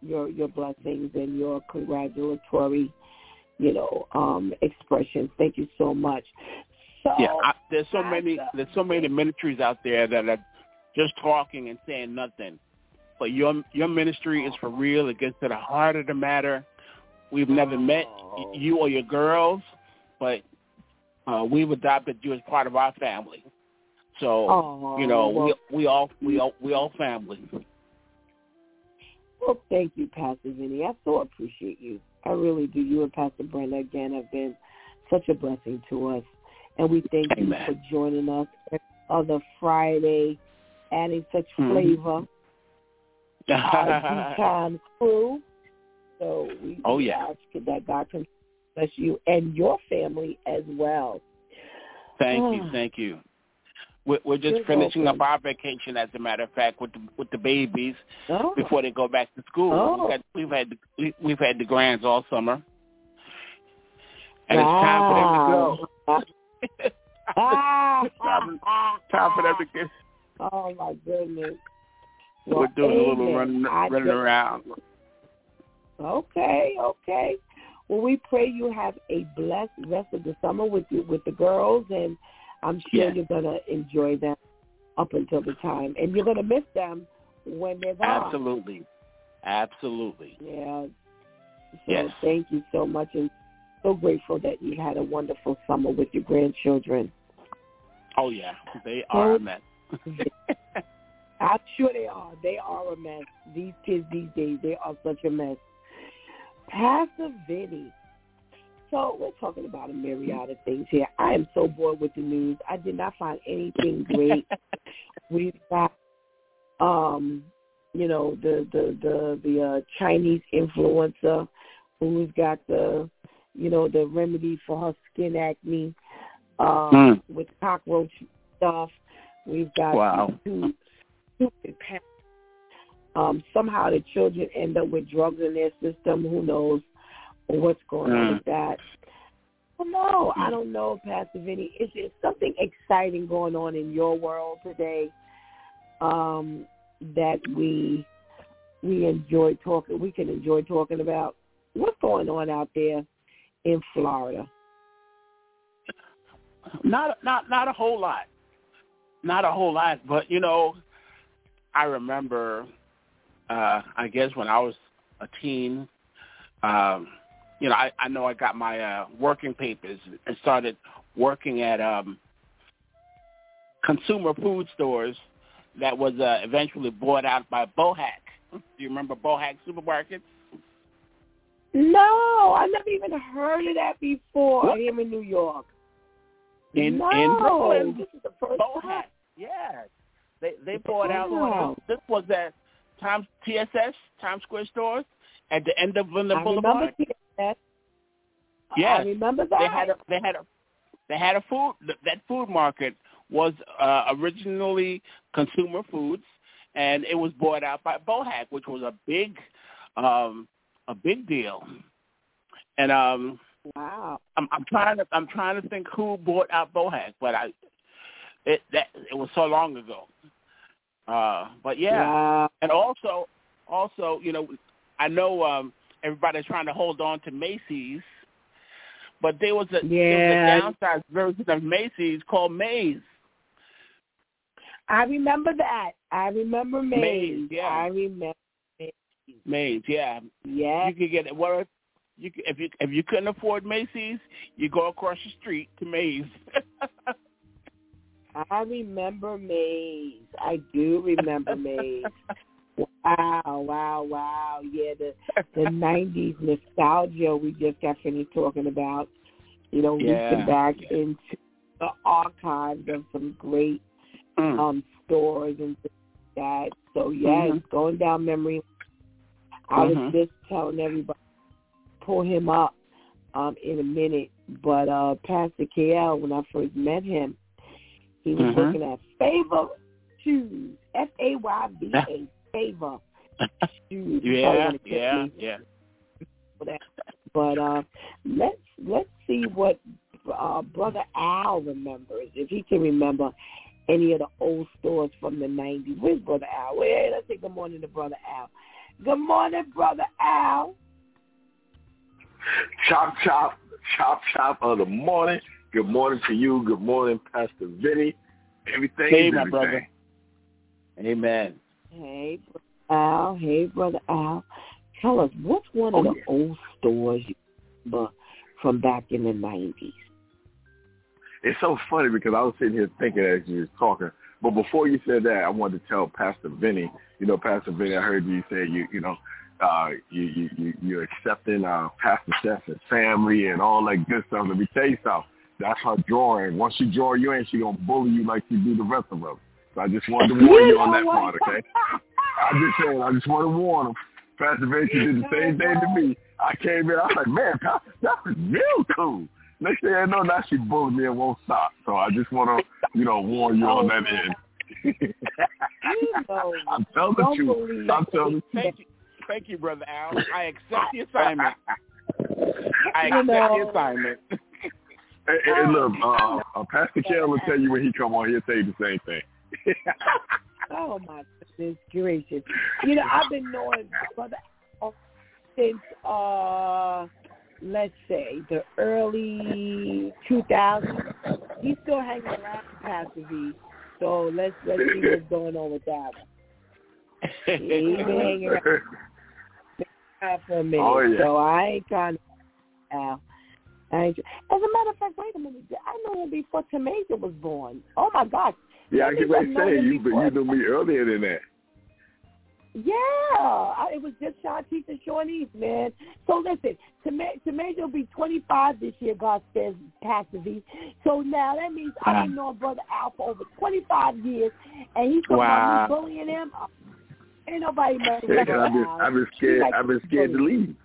your your blessings and your congratulatory, you know, um, expressions. Thank you so much. So, yeah, I, there's so Pastor, many there's so many ministries out there that are just talking and saying nothing. But your your ministry is for real. It gets to the heart of the matter. We've never met Oh. you or your girls, but uh, we've adopted you as part of our family. So Oh, you know well, we we all we all we all family. Well, thank you, Pastor Vinny. I so appreciate you. I really do. You and Pastor Brenda again have been such a blessing to us, and we thank Amen. you for joining us every other Friday, adding such Mhm. flavor. Our time crew. So we Oh, yeah. ask that God can bless you and your family as well. Thank you, Oh. thank you. We're, we're just finishing welcome. up our vacation, as a matter of fact, with the, with the babies Oh, before they go back to school. Oh. We've, had, we've had the, we, we've had the grands all summer, and it's time for them to go. time, time for them to get. Oh my goodness. Well, We're doing amen. a little running, running around. Okay, okay. Well, we pray you have a blessed rest of the summer with you, with the girls, and I'm sure you're gonna enjoy them up until the time, and you're gonna miss them when they're gone. Absolutely, absolutely. Yeah. So yes. thank you so much, and so grateful that you had a wonderful summer with your grandchildren. Oh yeah, they are a mess. I'm sure they are. They are a mess. These kids these days, they are such a mess. Pastor Vinny. So we're talking about a myriad of things here. I am so bored with the news. I did not find anything great. We've got, um, you know, the the the the uh, Chinese influencer who's got the, you know, the remedy for her skin acne um, mm. with cockroach stuff. We've got wow. two stupid parents um, somehow the children end up with drugs in their system. Who knows what's going on with that? Well, no, I don't know, Pastor Vinny. Is there something exciting going on in your world today um, that we we enjoy talking? We can enjoy talking about what's going on out there in Florida. Not not not a whole lot, not a whole lot. But you know, I remember uh, I guess when I was a teen, um, you know, I, I know I got my uh, working papers and started working at um, consumer food stores that was uh, eventually bought out by Bohack. Do you remember Bohack supermarkets? No, I never even heard of that before. What? am in New York. In no, in Brooklyn, this is the first Bohack. time. Yeah, they they bought out. Wow. This was at Times TSS Times Square stores at the end of Linden I Boulevard. remember TSS. Yes, I remember that. they had a they had a they had a food that food market was uh, originally consumer foods and it was bought out by Bohack which was a big um a big deal and um wow I'm, I'm trying to I'm trying to think who bought out Bohack but I it that it was so long ago uh but yeah wow. and also also you know I know um everybody's trying to hold on to Macy's but there was a Yeah. there was a downsized version of Macy's called Mays. I remember that. I remember Mays. Mays, yeah. I remember Mays, yeah. Yeah. You could get it. Well, you could, if you if you couldn't afford Macy's, you go across the street to Mays. I remember Mays. I do remember Mays. Wow, wow, wow. Yeah, the the nineties nostalgia we just got finished talking about. You know, Yeah, reaching back yeah. into the archives of some great Mm. um stores and things like that. So yes, Mhm. going down memory. I Mhm. was just telling everybody pull him up um in a minute. But uh Pastor KL when I first met him, he was Mhm. working at Fayva Shoes. F A Y V A Fayva You yeah, yeah, me yeah. But uh let's let's see what uh brother Al remembers, if he can remember any of the old stores from the nineties. Where's brother Al? Wait, let's say good morning to brother Al. Good morning, brother Al. Chop, chop, chop, chop of the morning. Good morning to you. Good morning, Pastor Vinny. Everything Hey, my everything. brother. Amen. Hey, brother Al. Hey, brother Al. Tell us what's one of Oh, the old stores you remember from back in the nineties? It's so funny because I was sitting here thinking as you was talking. But before you said that, I wanted to tell Pastor Vinny. You know, Pastor Vinny, I heard you say you, you know, uh, you, you, you, you're accepting uh, Pastor Steph and family and all that good stuff. Let me tell you something. That's her drawing. Once she draw you in, she gonna bully you like she do the rest of us. So I just wanted to warn you on that part, okay? I'm just saying, I just want to warn them. Pastor Vinci did the same thing to me. I came in, I was like, man, Pastor, that was real cool. Next thing I know, now she bullied me and won't stop. So I just want to, you know, warn you on that end. I'm telling the don't truth. I'm telling the truth. Thank you, thank you, brother Al. I accept the assignment. I accept the assignment. Hey, hey, look, uh, uh, Pastor Kel will tell you when he come on. He'll tell you the same thing. oh my goodness gracious! You know, I've been knowing Brother Al since uh, let's say the early 2000s. He's still hanging around Pastor V. So let's let's see what's going on with that. He's been hanging around for a minute, Oh, yeah. so I ain't trying to. Al. As a matter of fact, wait a minute. I know him before Tamaja was born. Oh my gosh. Yeah, I Let can me say just know him you, but you knew me earlier than that. Yeah, I, it was just Shantice and Shawnee's, man. So listen, Tama- Tamaja will be 25 this year, God says, V. So now that means I've been hmm. knowing Brother Al for over 25 years, and he's talking Wow. about bullying him. Ain't nobody mad Yeah, I've been. I've been scared. likes I've been scared to leave.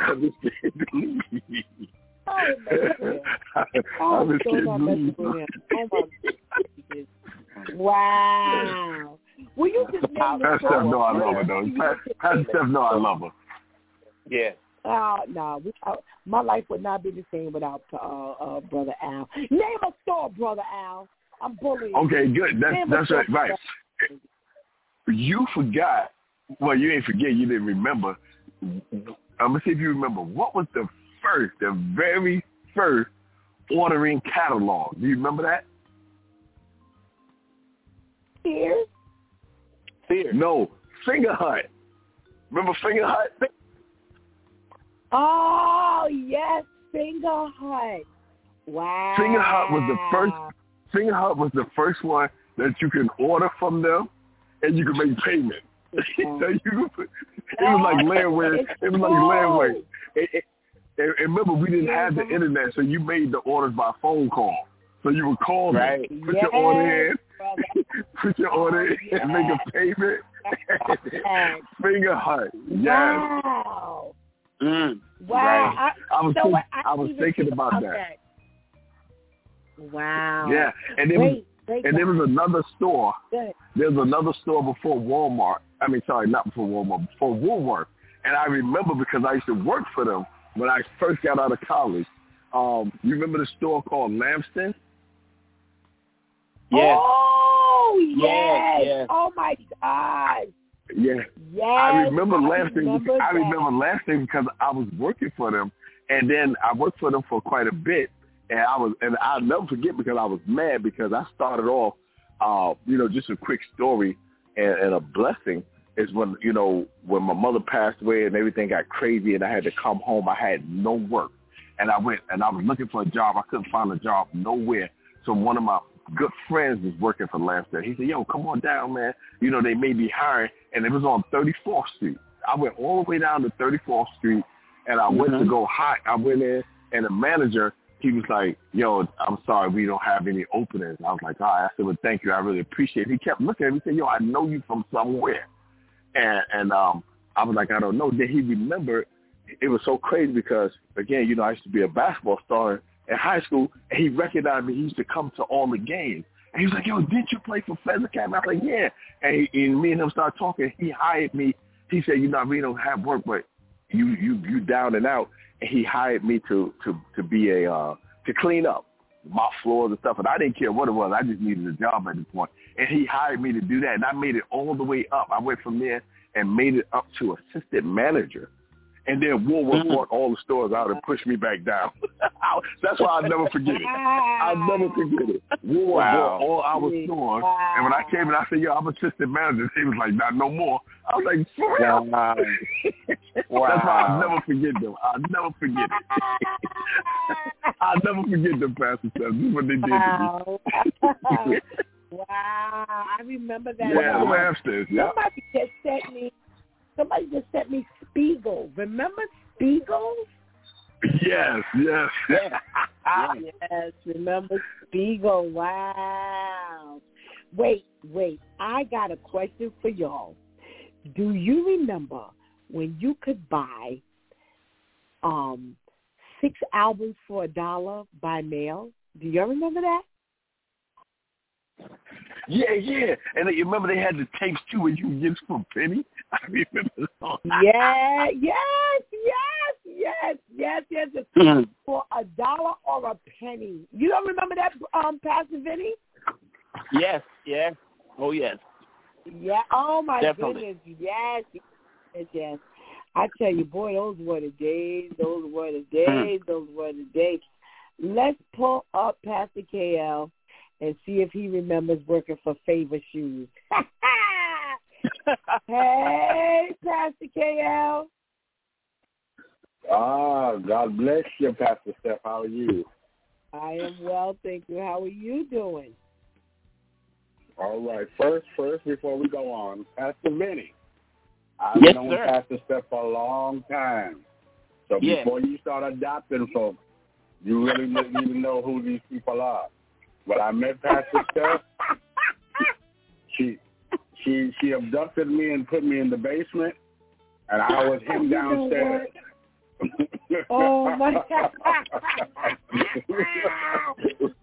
I've been scared to leave. Oh, man. I've Oh, been so scared not to messing leave. with him. Oh my goodness. Wow. Will you just name the Pastor Steph store? know I love her You though. just Pa- Pastor the Steph know I love her. Yeah. Uh, no, we, uh, my life would not be the same without uh, uh, brother Al. Name a store, brother Al. I'm bullying. Okay, good. That's Name that's right. Right. You forgot. Well, you ain't forget. You didn't remember. I'm gonna see if you remember. What was the first, the very first ordering catalog? Do you remember that? Sears. Fear. No, Fingerhut. Remember Fingerhut? Oh yes, Finger Hut. Wow. Fingerhut was the first. Fingerhut was the first one that you can order from them, and you can make payment. so mm-hmm. you, it was like layaway. It's It was like true. layaway. It, it, and and remember, we didn't have the Mhm. internet, so you made the orders by phone call. So you would call them, put Yes, your order in, put your order in, Oh, and make a payment. Yes. Fingerhut, yes. Wow. Mm. Wow. Right. I, I was so think, what? I was thinking think about that. Wow. Yeah, and there was Wait, wait, and there was another store Good. There's another store before Walmart. I mean, sorry, not before Walmart, before Woolworth. And I remember because I used to work for them when I first got out of college. Um, you remember the store called Lamston? Yeah. Oh Yes, yes. yes. Oh my God. Yeah. Yes. I remember Lamston. remember I remember Lamston because I was working for them, and then I worked for them for quite a bit. And I was, and I'll never forget because I was mad because I started off, uh, you know, just a quick story and, and a blessing is when you know when my mother passed away and everything got crazy and I had to come home. I had no work, and I went and I was looking for a job. I couldn't find a job nowhere. So one of my good friends was working for Lamston. He said, "Yo, come on down, man. You know they may be hiring." And it was on 34th Street. I went all the way down to 34th Street, and I went to go hide. I went in, and the manager he was like, "Yo, I'm sorry, we don't have any openings." I was like, "All right." I said, "Well, thank you. I really appreciate it." He kept looking at me. He said, "Yo, I know you from somewhere," and and um, I was like, "I don't know." Then he remembered. It was so crazy because again, you know, I used to be a basketball star in high school, and he recognized me. He used to come to all the games. And he was like, yo, didn't you play for Feather Cap? I was like, yeah. And, he, and me and him started talking. He hired me. He said, you know, I really don't have work, but you you you down and out. And he hired me to to to be a uh, to clean up mop floors and stuff. And I didn't care what it was. I just needed a job at the point. And he hired me to do that. And I made it all the way up. I went from there and made it up to assistant manager. And then Woolworth Mhm. bought all the stores out and pushed me back down. That's why I'll never forget it. I'll never forget it. Woolworth Wow. bought all our stores. And when I came in, I said, yo, I'm assistant manager. He was like, not no more. I was like, for real? Wow. That's why I'll never forget them. I'll never forget it. I'll never forget them, Pastor Steph. This is what they did to me. Wow. I remember that. yeah. Yeah. Somebody just sent me. Somebody just sent me Spiegel. Remember Spiegel? Yes, yes. Yeah. yes, remember Spiegel. Wow. Wait, wait. I got a question for y'all. Do you remember when you could buy um six albums for a dollar by mail? Do y'all remember that? Yeah, yeah. And then you remember they had the tapes too where you could get it for a penny? I remember that. Yeah, yes, yes, yes, yes, yes, says it's for a dollar or a penny. You don't remember that, um, Pastor Vinny? Yes, yes. Oh, yes. Yeah. Oh my Definitely. goodness. Yes. Yes. Yes. I tell you, boy, those were the days. Those were the days. Those were the days. Let's pull up Pastor KL and see if he remembers working for Fayva Shoes. hey, Pastor KL. Ah, God bless you, Pastor Steph. How are you? I am well, thank you. How are you doing? All right. First, first, before we go on, Pastor Vinny. I've Yes, known sir. Pastor Steph for a long time. So Yes. before you start adopting folks, you really need to know who these people are. When I met Pastor Steph, she she she abducted me and put me in the basement, and I was him downstairs. Oh my God.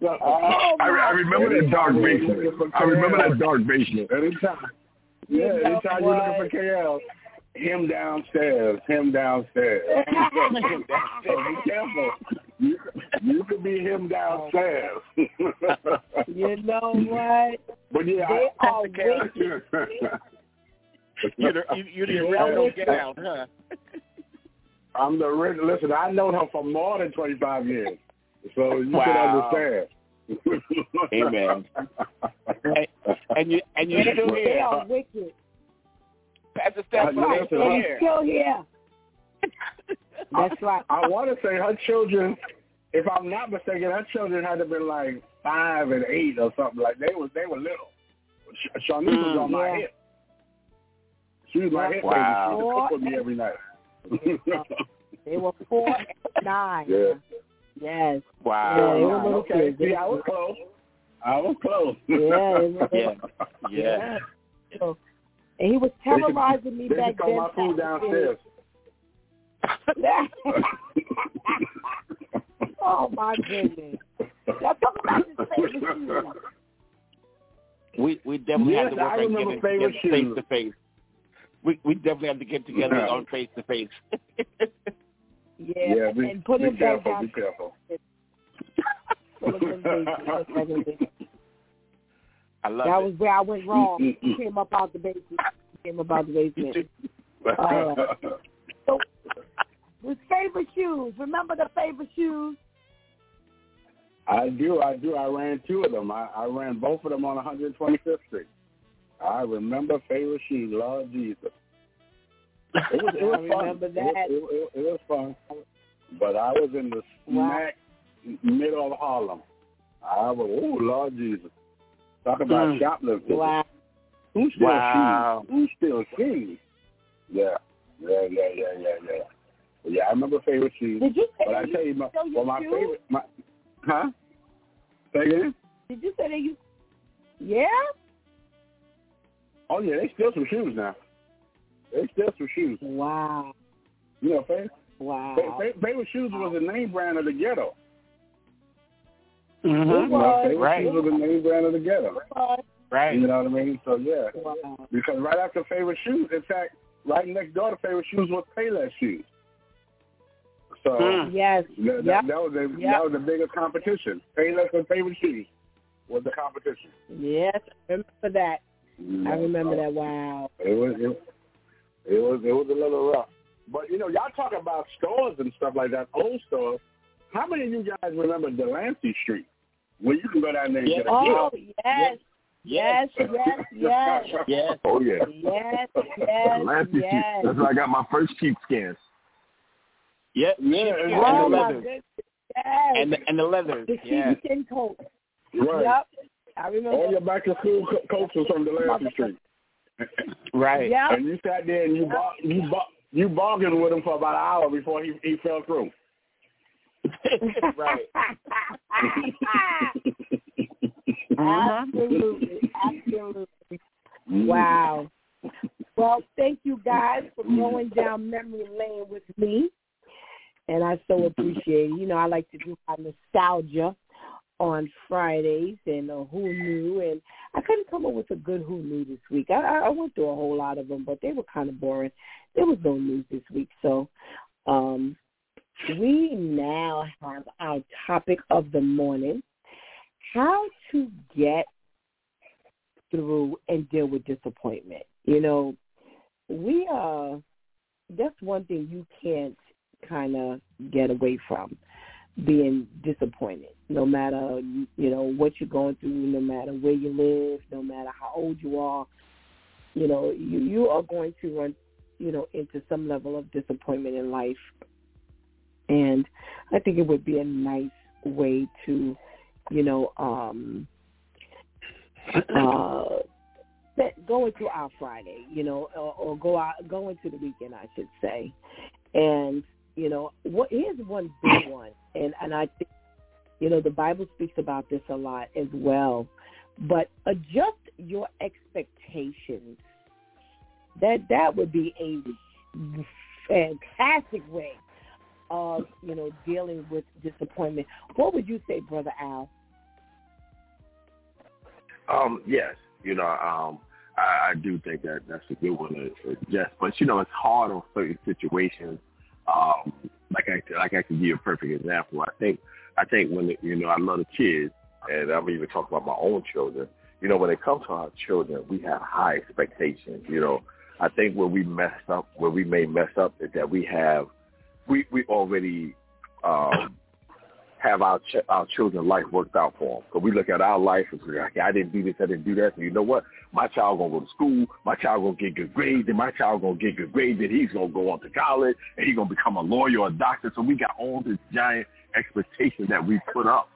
Oh, I, I remember that dark basement. I remember that dark basement. Anytime. You Yeah, know anytime you're looking for KL, him downstairs, him downstairs. so be careful. You, you could be him downstairs. You know what? but yeah, They I, are wicked. You're the, you, you're the original get out, huh? I'm the original. Listen, I known her for more than 25 years, so you Wow. can understand. Amen. And, and you and you're still They here. are wicked. Pastor I Steph, know right that's And he's still here. That's right. I want to say her children, if I'm not mistaken, her children had to been like five and eight or something like they was they were little. Sh- Shawnee was Mm. on my hip. She was my hip Wow. baby. She used to cook with me every night. They were four and nine. Yeah. Yes. Wow. Yeah, they were okay. kids. See, I was close. I was close. Yeah, they were- Yeah. Yeah. So, and he was terrorizing me They back should throw then. my food downstairs. oh my goodness. Y'all talk about his Fayva shoes. We we definitely Yes, have to work I on remember getting together face to face. We we definitely have to get together Yeah. on face to face. Yeah, Yeah, be, and put be him back careful. down. Be careful. Put him in the basement. I love That it. was where I went wrong. He came up out the basement. He came up out the basement. All right. So, his Fayva shoes. Remember the Fayva shoes? I do, I do. I ran two of them. I, I ran both of them on 125th Street. I remember Fayva shoes, Lord Jesus. It was, it I fun. remember that. it, it, it was fun. But I was in the Wow. smack middle of Harlem. I was, oh, Lord Jesus. Talk about Mm. shoplifting. Wow. Who still Wow. shoes? Who still shoes? Yeah. Yeah, yeah, yeah, yeah, yeah. Yeah, I remember Fayva shoes. Did you say But I they tell you, my, still use well, my shoes? favorite, my, huh? Say again? Did you say they used? Yeah. Oh yeah, they steal some shoes now. They steal some shoes. Wow. You know, Fayva, Wow. Fayva, Fayva shoes was the name brand of the ghetto. It You know, was. Fayva Right. shoes was the name brand of the ghetto. Right. You know what I mean? So yeah, Wow. because right after Fayva shoes, in fact, right next door to Fayva shoes was Payless shoes. So Mm. Yes. that, that, Yep. that was the Yep. that was the biggest competition. Payless and Fayva shoes was the competition. Yes. I remember that. I remember that. Wow. It was it, it was it was a little rough. But you know, y'all talk about stores and stuff like that, old stores. How many of you guys remember Delancey Street? Where you can go down there and Yeah. get a deal. Oh deal? yes. Yes. Yes. Yes. Yes. Oh yeah. Yes. Yes. Last year, Yes. That's where I got my first cheap scans. Yep. Yeah, Sheep- and- and Oh the my leathers. Yes. And the and the leathers. the Yeah. sheepskin coat. Right. Yep. I remember. All your back to school co- coats was from Delancey Street. Right. Yep. And you sat there and you bar- you bar- you bargained with him for about an hour before he he fell through. right. Absolutely. Absolutely. Wow. Well, thank you guys for going down memory lane with me. And I so appreciate it. You know, I like to do my nostalgia on Fridays and uh, who knew. And I couldn't come up with a good who knew this week. I, I I went through a whole lot of them, but they were kind of boring. There was no news this week. So um we now have our topic of the morning, how to get through and deal with disappointment. You know, we are, that's one thing you can't kind of get away from being disappointed no matter you know what you're going through no matter where you live no matter how old you are you know you you are going to run you know into some level of disappointment in life and i think it would be a nice way to you know um uh go into our friday you know or, or go out go into the weekend i should say. And you know what here's one big one and and i think you know the bible speaks about this a lot as well but adjust your expectations. That that would be a fantastic way of you know dealing with disappointment. What would you say, brother Al? Um, yes, you know, um, I, I do think that that's a good one to adjust. But you know, it's hard on certain situations. Um, like I like I can give you a perfect example. I think I think when you know I love the kids, and I'm even talking about my own children. You know, when it comes to our children, we have high expectations. You know, I think where we messed up, where we may mess up, is that we have we we already um, have our ch- our children's life worked out for them. Because we look at our life and say, okay, I didn't do this, I didn't do that. So you know what? My child gonna go to school. My child gonna get good grades, and my child gonna get good grades, and he's gonna go on to college, and he's gonna become a lawyer or a doctor. So we got all this giant expectation that we put up,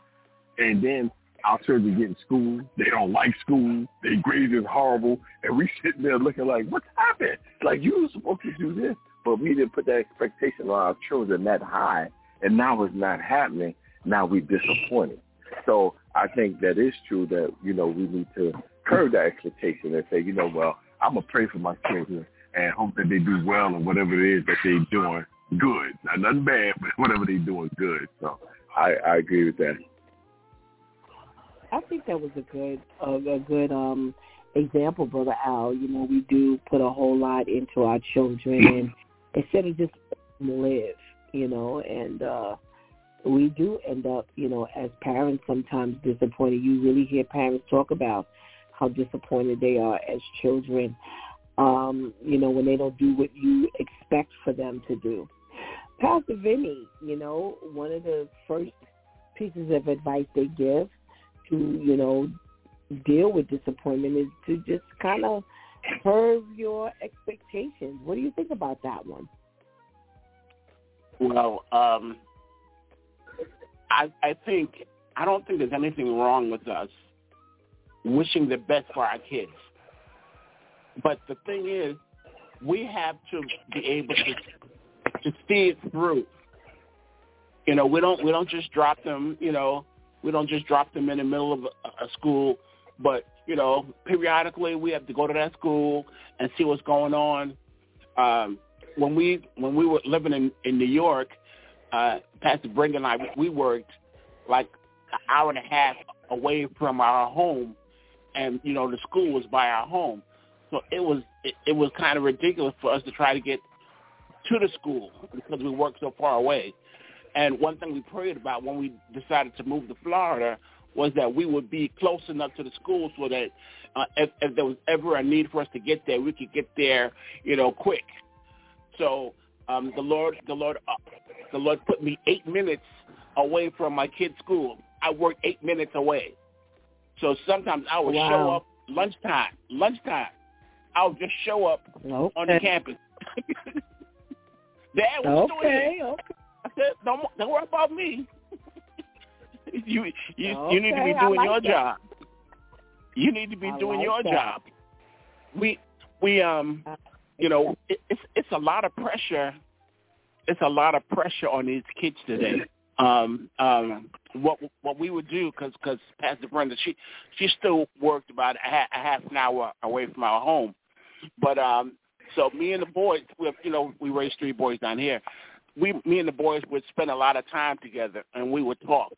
and then our children get in school. They don't like school. Their grades is horrible, and we sitting there looking like, what's happened? Like you were supposed to do this, but we didn't put that expectation on our children that high, and now it's not happening. Now we're disappointed. So I think that is true that, you know, we need to curb that expectation and say, you know, well, I'm to pray for my children and hope that they do well and whatever it is that they're doing good. Not nothing bad, but whatever they're doing good. So I, I agree with that. I think that was a good a, good um example, brother Al. You know, we do put a whole lot into our children, instead of just live, you know, and uh we do end up, you know, as parents sometimes disappointed. You really hear parents talk about how disappointed they are as children, um, you know, when they don't do what you expect for them to do. Pastor Vinny, you know, one of the first pieces of advice they give to, you know, deal with disappointment is to just kind of curb your expectations. What do you think about that one? Well, um, I I think I don't think there's anything wrong with us wishing the best for our kids. But the thing is, we have to be able to to see it through. You know, we don't we don't just drop them. You know, we don't just drop them in the middle of a, a school, but you know, periodically we have to go to that school and see what's going on. Um, when we when we were living in in New York, uh, Pastor Brenda and I we worked like an hour and a half away from our home, and you know the school was by our home, so it was it, it was kind of ridiculous for us to try to get to the school because we worked so far away. And one thing we prayed about when we decided to move to Florida was that we would be close enough to the school so that uh, if, if there was ever a need for us to get there, we could get there, you know, quick. So um, the Lord, the Lord, uh, the Lord put me eight minutes away from my kid's school. I worked eight minutes away. So sometimes I would wow. show up lunchtime. Lunchtime, I would just show up okay. on the campus. Dad, what's okay, doing okay. I said, don't don't worry about me. you you okay, you need to be doing like your that. job. You need to be I doing like your that. job. We we um you know it, it's it's a lot of pressure. It's a lot of pressure on these kids today. Um um what what we would do because because Pastor Brenda she she still worked about a, ha- a half an hour away from our home, but um so me and the boys we have, you know we raised three boys down here we, me and the boys would spend a lot of time together, and we would talk.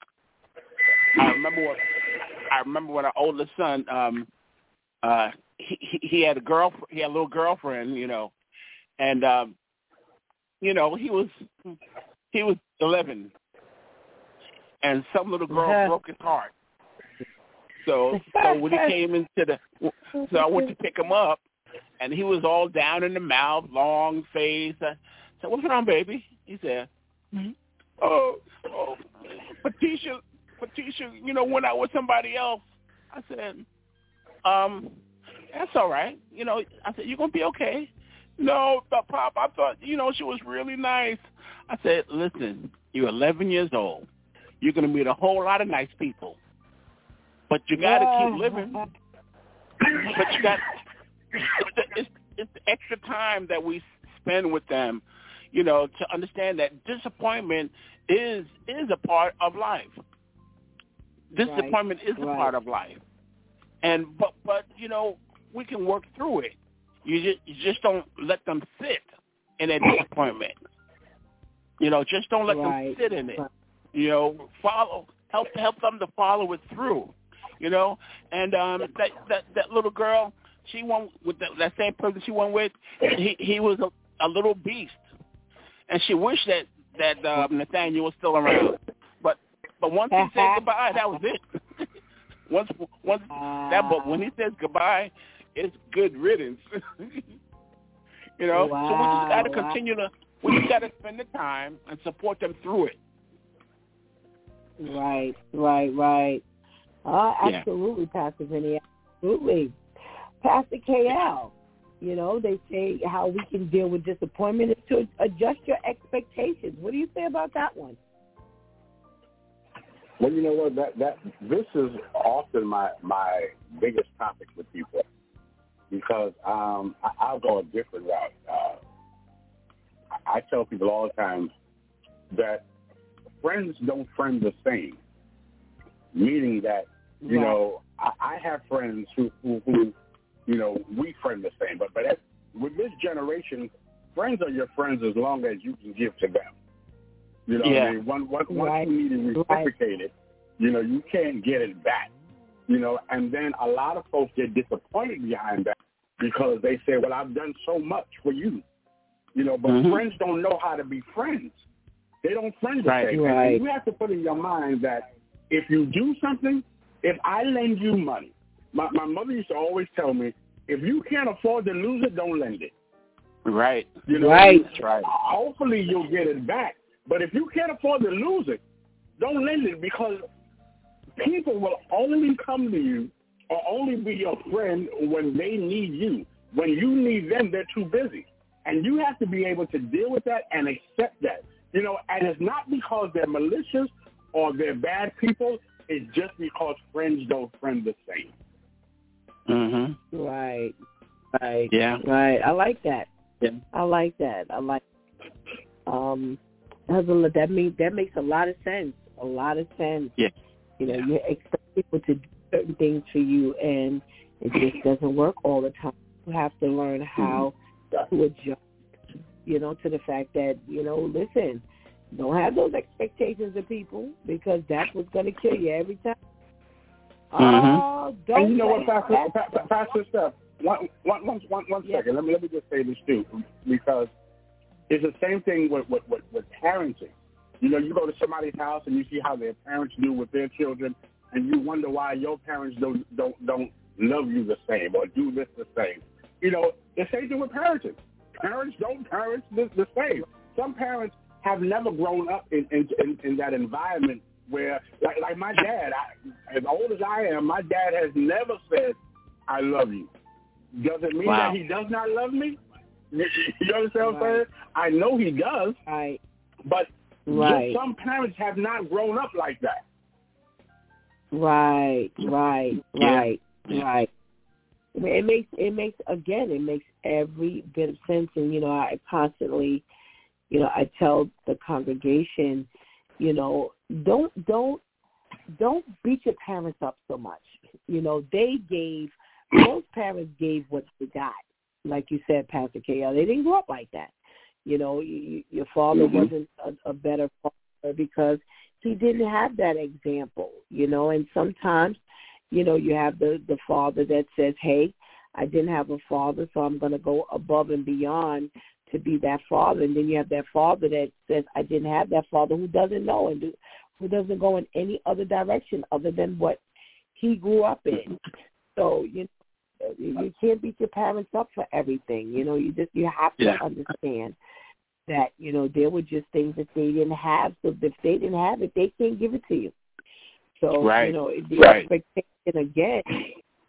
I remember what I remember when our oldest son, um, uh, he, he had a girl, he had a little girlfriend, you know, and um, you know he was he was 11, and some little girl broke his heart. So, so when he came into the, so I went to pick him up, and he was all down in the mouth, long face. I said, "What's wrong, baby?" He said, mm-hmm. "Oh, oh, Patricia, Patricia, you know, went out with somebody else." I said, "Um, that's all right. You know," I said, "You're gonna be okay." No, but Pop, I thought, you know, she was really nice. I said, listen, you're 11 years old. You're going to meet a whole lot of nice people. But you got to yeah. keep living. But you got it's the, it's, it's the extra time that we spend with them, you know, to understand that disappointment is is a part of life. Disappointment right. is a right. part of life. And but but you know, we can work through it. You just you just don't let them sit in that disappointment. You know, just don't let right. them sit in it. You know, follow help help them to follow it through. You know, and um that that that little girl, she went with that, that same person she went with. He he was a, a little beast, and she wished that that um, Nathaniel was still around. But once he said goodbye, that was it. once once that but when he says goodbye, it's good riddance. you know, wow, so we just got to wow. continue to we just got to spend the time and support them through it. Right, right, right. Uh, absolutely, yeah. Pastor Vinny. Absolutely. Pastor KL, you know, they say how we can deal with disappointment is to adjust your expectations. What do you say about that one? Well, you know what? That that this is often my my biggest topic with people because um, I, I'll go a different route. Uh, I tell people all the time that friends don't friend the same, meaning that you right. know I, I have friends who, who who you know we friend the same, but but as, with this generation, friends are your friends as long as you can give to them. You know, yeah. I mean, once, once, right. once you need it reciprocated, right. you know, you can't get it back you know, and then a lot of folks get disappointed behind that because they say, well, I've done so much for you, you know, but mm-hmm. friends don't know how to be friends. They don't friend the right, same. Right. And you have to put in your mind that if you do something, if I lend you money, my, my mother used to always tell me, if you can't afford to lose it, don't lend it. Right. You know, right. Right. Hopefully you'll get it back. But if you can't afford to lose it, don't lend it because people will only come to you or only be your friend when they need you. When you need them, they're too busy. And you have to be able to deal with that and accept that. You know, and it's not because they're malicious or they're bad people. It's just because friends don't friend the same. Mhm. Right. Right. Yeah. Right. I like that. Yeah. I like that. I like. Um, that means that makes a lot of sense. A lot of sense. Yeah. You know, you expect people to do certain things for you, and it just doesn't work all the time. You have to learn how mm-hmm. to adjust, you know, to the fact that you know, listen, don't have those expectations of people because that's what's going to kill you every time. Mm-hmm. Oh, don't and you know what, Pastor, Pastor, Pastor Steph, one, one, one, one, one yeah. second. Let me let me just say this too, because it's the same thing with, with, with, with parenting. You know, you go to somebody's house and you see how their parents do with their children, and you wonder why your parents don't don't don't love you the same or do this the same. You know, the same thing with parenting. Parents don't parent the, the same. Some parents have never grown up in in, in, in that environment where, like, like my dad, I, as old as I am, my dad has never said, "I love you." Does it mean wow. that he does not love me? You understand what I'm saying? I know he does. Right. But right. some parents have not grown up like that. Right, right, right, yeah. right. It makes it makes again it makes every bit of sense, and you know I constantly, you know, I tell the congregation, you know, don't don't don't beat your parents up so much. You know, they gave most parents gave what they got, like you said, Pastor KL. They didn't grow up like that. You know, you, your father mm-hmm. wasn't a, a better father because he didn't have that example, you know, and sometimes, you know, you have the the father that says, "Hey, I didn't have a father, so I'm going to go above and beyond to be that father, and then you have that father that says, "I didn't have that father," who doesn't know and do, who doesn't go in any other direction other than what he grew up in. So you know, you can't beat your parents up for everything. You know, you just you have to Yeah. understand that you know there were just things that they didn't have. So if they didn't have it, they can't give it to you. So Right. you know the Right. expectation again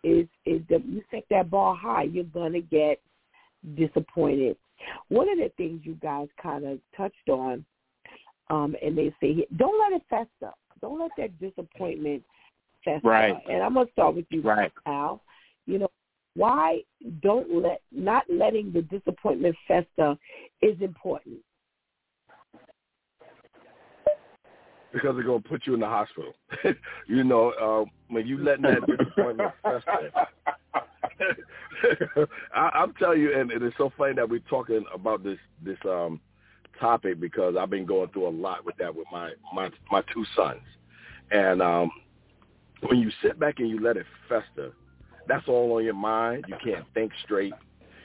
is is that you set that bar high, you're gonna get disappointed. One of the things you guys kind of touched on, um, and they say, don't let it fester. Don't let that disappointment fester. Right. And I'm gonna start with you, Right. Al. You know, why don't let not letting the disappointment fester is important. because they're gonna put you in the hospital. you know, uh, when you letting that disappointment fester. I, I'm telling you, and it is so funny that we're talking about this this um topic because I've been going through a lot with that with my my my two sons, and um when you sit back and you let it fester, that's all on your mind. You can't think straight.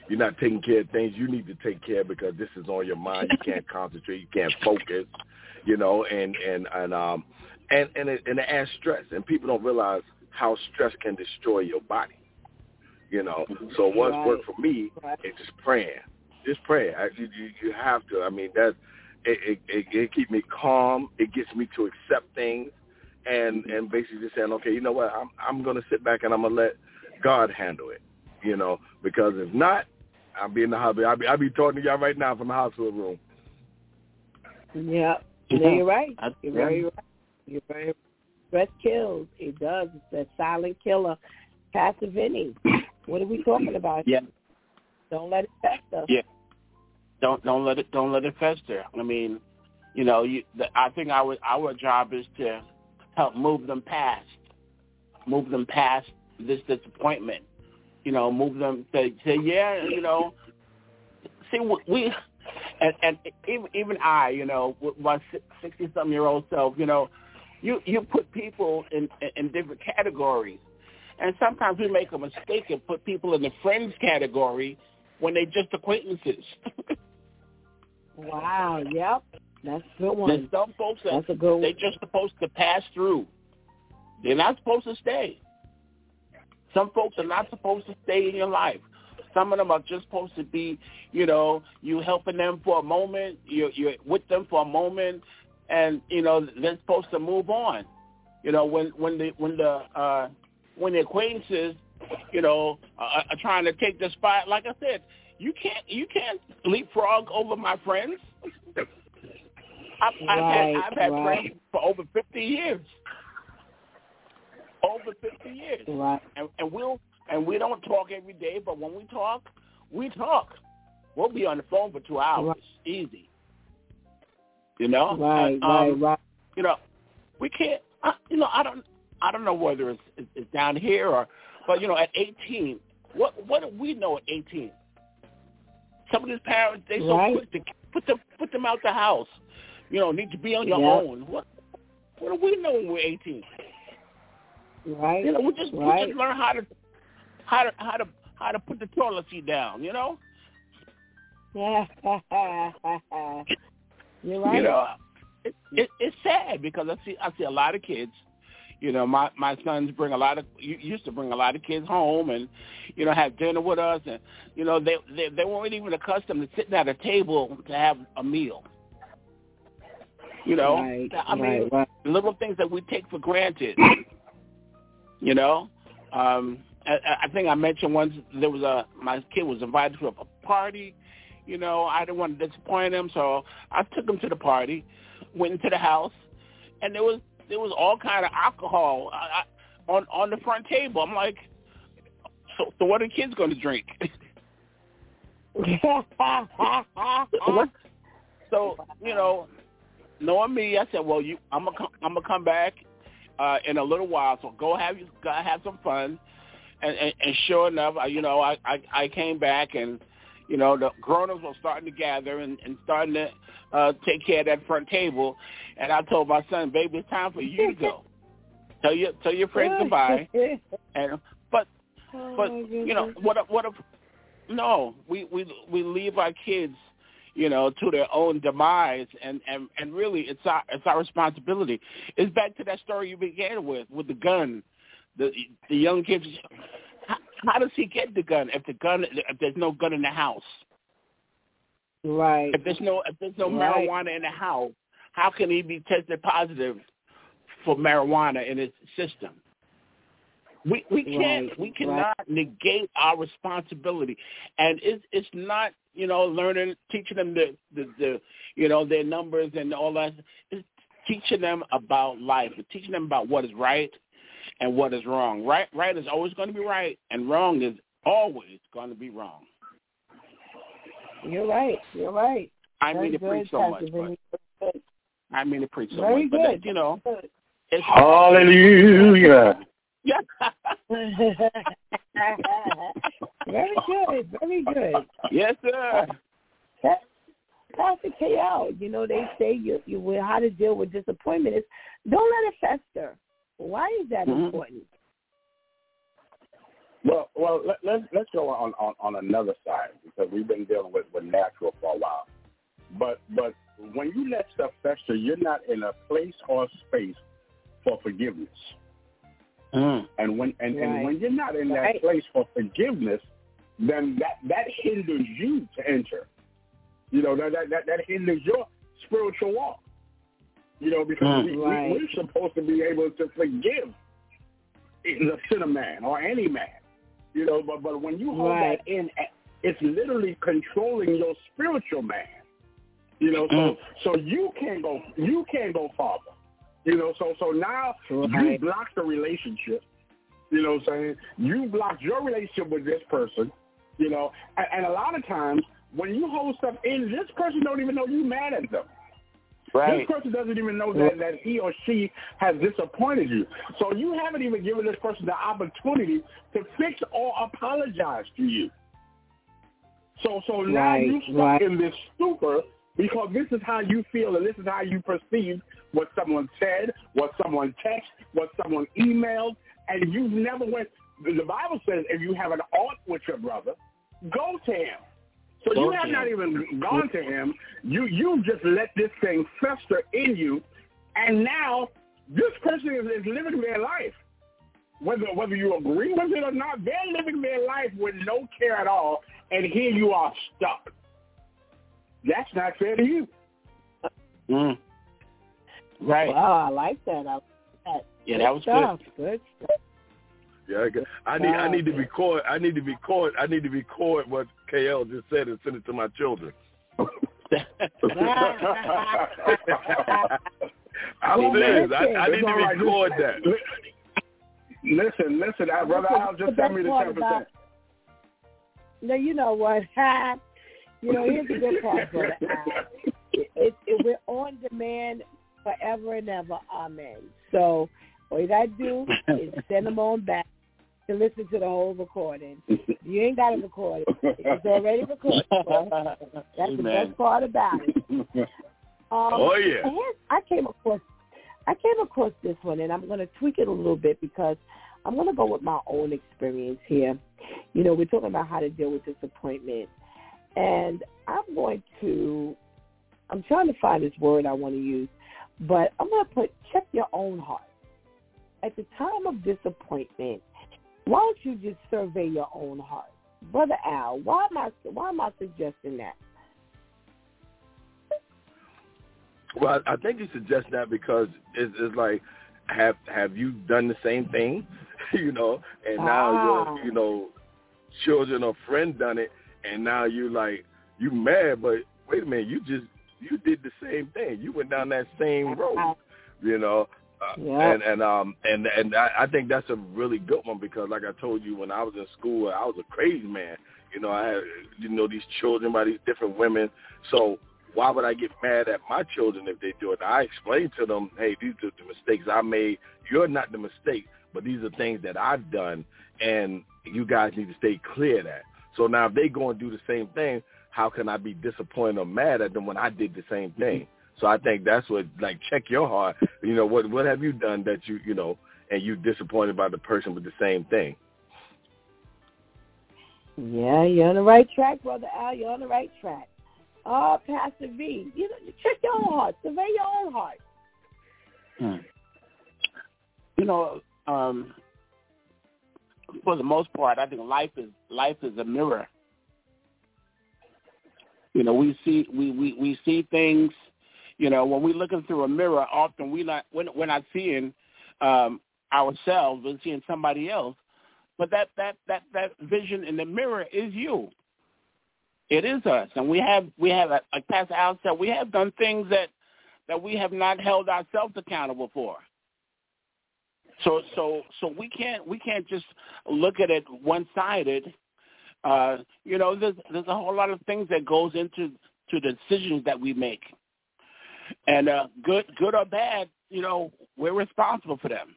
You're not taking care of things you need to take care of because this is on your mind. You can't concentrate. You can't focus. You know, and and and um and and it, and it adds stress. And people don't realize how stress can destroy your body. You know, so what's Right. worked for me is just praying. Just praying. I, you, you have to. I mean, that it, it it it keeps me calm. It gets me to accept things, and and basically just saying, okay, you know what? I'm I'm gonna sit back and I'm gonna let God handle it. You know, because if not, I'll be in the hospital. I'll be I'll be talking to y'all right now from the hospital room. Yeah. No, you're right. That's- You're very right. You're very stress kills. It does. It's a silent killer. Pastor Vinny, what are we talking about? Yeah. Don't let it fester. Yeah. Don't don't let it don't let it fester. I mean, you know, you, the, I think our our job is to help move them past, move them past this disappointment. You know, move them to say, yeah, you know, see we- and and even even I, you know, with my sixty something year old self, you know, you you put people in in different categories, and sometimes we make a mistake and put people in the friends category when they just acquaintances. Wow. Yep. That's a good There's one. some folks that That's a good one. just supposed to pass through. They're not supposed to stay. Some folks are not supposed to stay in your life. Some of them are just supposed to be, you know, you helping them for a moment, you're, you're with them for a moment, and you know they're supposed to move on. You know, when when the when the uh, when the acquaintances, you know, are, are trying to take the spot, like I said, you can't you can't leapfrog over my friends. I've, I've had I've had right. friends for over fifty years. Over fifty years, Right. and, and we'll and we don't talk every day, but when we talk, we talk. We'll be on the phone for two hours, Right. easy. You know, Right. And, right. um, right. you know, we can't. I, you know, I don't. I don't know whether it's, it's down here or, but you know, at 18, what what do we know at 18? Some of these parents they so quick to put them put them out the house. You know, need to be on your Yep. own. What what do we know when we're 18? Right. You know, we just we just learn how to how to how to how to put the toilet seat down. You know, You're right. you know, it, it, it's sad because I see I see a lot of kids. You know, my my sons bring a lot of used to bring a lot of kids home and you know have dinner with us and you know they they, they weren't even accustomed to sitting at a table to have a meal. You know, Right. I mean, right. Right. little things that we take for granted. You know, um, I, I think I mentioned once there was a my kid was invited to a party. You know, I didn't want to disappoint him, so I took him to the party. Went into the house, and there was there was all kind of alcohol uh, uh, on on the front table. I'm like, so so what are the kids going to drink? So you know, knowing me, I said, well, you, I'm gonna come, I'm gonna come back uh, in a little while. So go have you go have some fun. And, and, and sure enough, I, you know, I, I I came back and you know the grown-ups were starting to gather and, and starting to uh, take care of that front table. And I told my son, baby, it's time for you to go. Tell your tell your friends goodbye. And but Oh, but my you know what? If, what if? No, we we we leave our kids, you know, to their own demise. And and and really, it's our it's our responsibility. It's back to that story you began with with the gun, the the young kids. How, how does he get the gun if the gun if there's no gun in the house? Right. If there's no if there's no Right. marijuana in the house, how can he be tested positive for marijuana in his system? We we can't Right, we cannot negate our responsibility, and it's it's not you know learning teaching them the the, the you know their numbers and all that. It's teaching them about life, it's teaching them about what is right and what is wrong. Right right is always going to be right, and wrong is always going to be wrong. You're right. You're right. I Very mean to preach so much, but I mean to preach so Very much, but good. that, you know, it's Hallelujah. yeah. very good. Very good. yes, sir. That, Pastor KL, you know, they say you, you will how to deal with disappointment is don't let it fester. Why is that Mhm. important? Well, well, let, let's let's go on, on on another side because we've been dealing with with natural for a while. But but when you let stuff fester, you're not in a place or space for forgiveness. Mm. And when and, Right. and when you're not in that Right. place for forgiveness, then that that hinders you to enter. You know that that that, that hinders your spiritual walk. You know because Mm. we, Right. we, we're supposed to be able to forgive the sinner man or any man. You know, but but when you hold Right. that in, it's literally controlling your spiritual man. You know, so Mm. so you can't go you can't go farther. You know, so so now you Right. block the relationship. You know what I'm saying? You blocked your relationship with this person. You know, and, and a lot of times when you hold stuff in, this person don't even know you mad at them. Right. This person doesn't even know that, that he or she has disappointed you. So you haven't even given this person the opportunity to fix or apologize to you. So so now Right, you stuck right. in this stupor because this is how you feel and this is how you perceive what someone said, what someone texted, what someone emailed, and you've never went. The Bible says if you have an ought with your brother, go to him. So Go you to have not him. even gone to him. You you just let this thing fester in you, and now this person is, is living their life. Whether whether you agree with it or not, they're living their life with no care at all, and here you are stuck. That's not fair to you. Mm. Right. Wow, I like that. I like that. Yeah, that was stuff. Good stuff. Yeah, I, got- I need I need to record I need to record I need to record what KL just said and send it to my children. I'm Well, serious. I, listen, I need to all right. record that. Listen, listen, uh, brother Listen, Al just best send me the part ten percent. about- No, you know what? you know, here's the good part, brother Al. It, it, it, we're on demand forever and ever. Amen. So all you gotta do is send them on back to listen to the whole recording. You ain't got to record it. It's already recorded. That's the best part about it. Um, Oh, yeah. I came across I came across this one, and I'm going to tweak it a little bit because I'm going to go with my own experience here. You know, we're talking about how to deal with disappointment, and I'm going to I'm trying to find this word I want to use, but I'm going to put check your own heart. At the time of disappointment, why don't you just survey your own heart, brother Al? Why am I why am I suggesting that? Well, I think you suggest that because it's, it's like, have have you done the same thing, you know? And now Ah. your you know children or friend done it, and now you like you mad, but wait a minute, you just you did the same thing. You went down that same road, you know. And and um and and I, I think that's a really good one because like I told you when I was in school I was a crazy man. You know I had you know these children by these different women. So why would I get mad at my children if they do it? I explained to them, hey, these are the mistakes I made. You're not the mistake, but these are things that I've done, and you guys need to stay clear of that. So now if they go and do the same thing, how can I be disappointed or mad at them when I did the same thing? So I think that's what, like, check your heart. You know, what what have you done that you, you know, and you disappointed by the person with the same thing? Yeah, you're on the right track, brother Al. You're on the right track. Oh, Pastor V, you know, check your own heart. Survey your own heart. Hmm. You know, um, for the most part, I think life is life is a mirror. You know, we see we, we, we see things. You know, when we're looking through a mirror, often we not we're, we're not seeing um, ourselves. We're seeing somebody else. But that that that that vision in the mirror is you. It is us, and we have we have like Pastor Al we have done things that that we have not held ourselves accountable for. So so so we can't we can't just look at it one sided. Uh, you know, there's there's a whole lot of things that goes into to the decisions that we make, and uh, good good or bad, you know, we're responsible for them.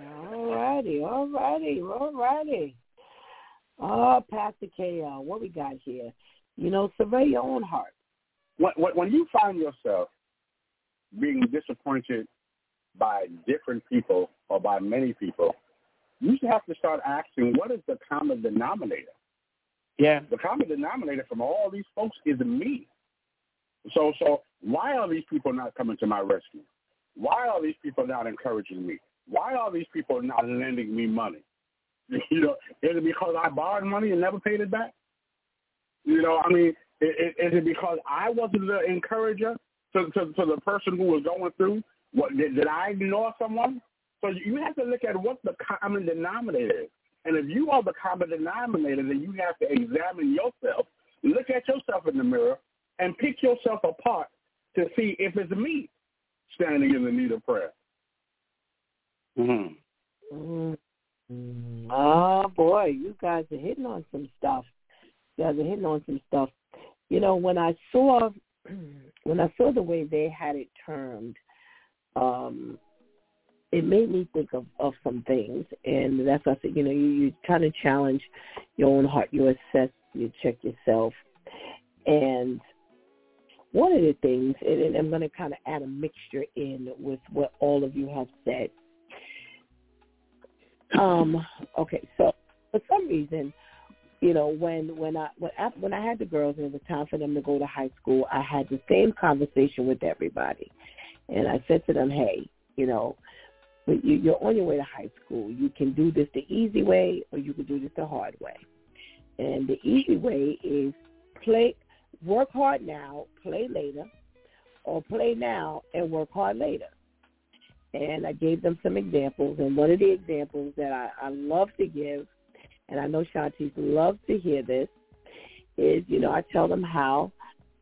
All righty, all righty, all righty. Oh, Pastor KL, what we got here? You know, survey your own heart. When, when you find yourself being disappointed by different people or by many people, you should have to start asking, what is the common denominator? Yeah. The common denominator from all these folks is me. So, so why are these people not coming to my rescue? Why are these people not encouraging me? Why are these people not lending me money? You know, is it because I borrowed money and never paid it back? You know, I mean, is, is it because I wasn't the encourager to, to, to the person who was going through? What did, did I ignore someone? So you have to look at what the common denominator is. And if you are the common denominator, then you have to examine yourself, look at yourself in the mirror, and pick yourself apart to see if it's me standing in the need of prayer. Mm-hmm. Mm-hmm. Oh boy, you guys are hitting on some stuff. You guys are hitting on some stuff. You know, when I saw when I saw the way they had it termed, um, it made me think of, of some things, and that's why I said, you know, you, you kind of challenge your own heart, you assess, you check yourself, and one of the things, and I'm going to kind of add a mixture in with what all of you have said. Um, okay, so for some reason, you know, when when I when I, when I had the girls and it was time for them to go to high school, I had the same conversation with everybody, and I said to them, "Hey, you know, you're on your way to high school. You can do this the easy way, or you can do this the hard way. And the easy way is play, work hard now, play later, or play now and work hard later." and I gave them some examples. And one of the examples that I, I love to give, and I know Shantice loves to hear this, is, you know, I tell them how,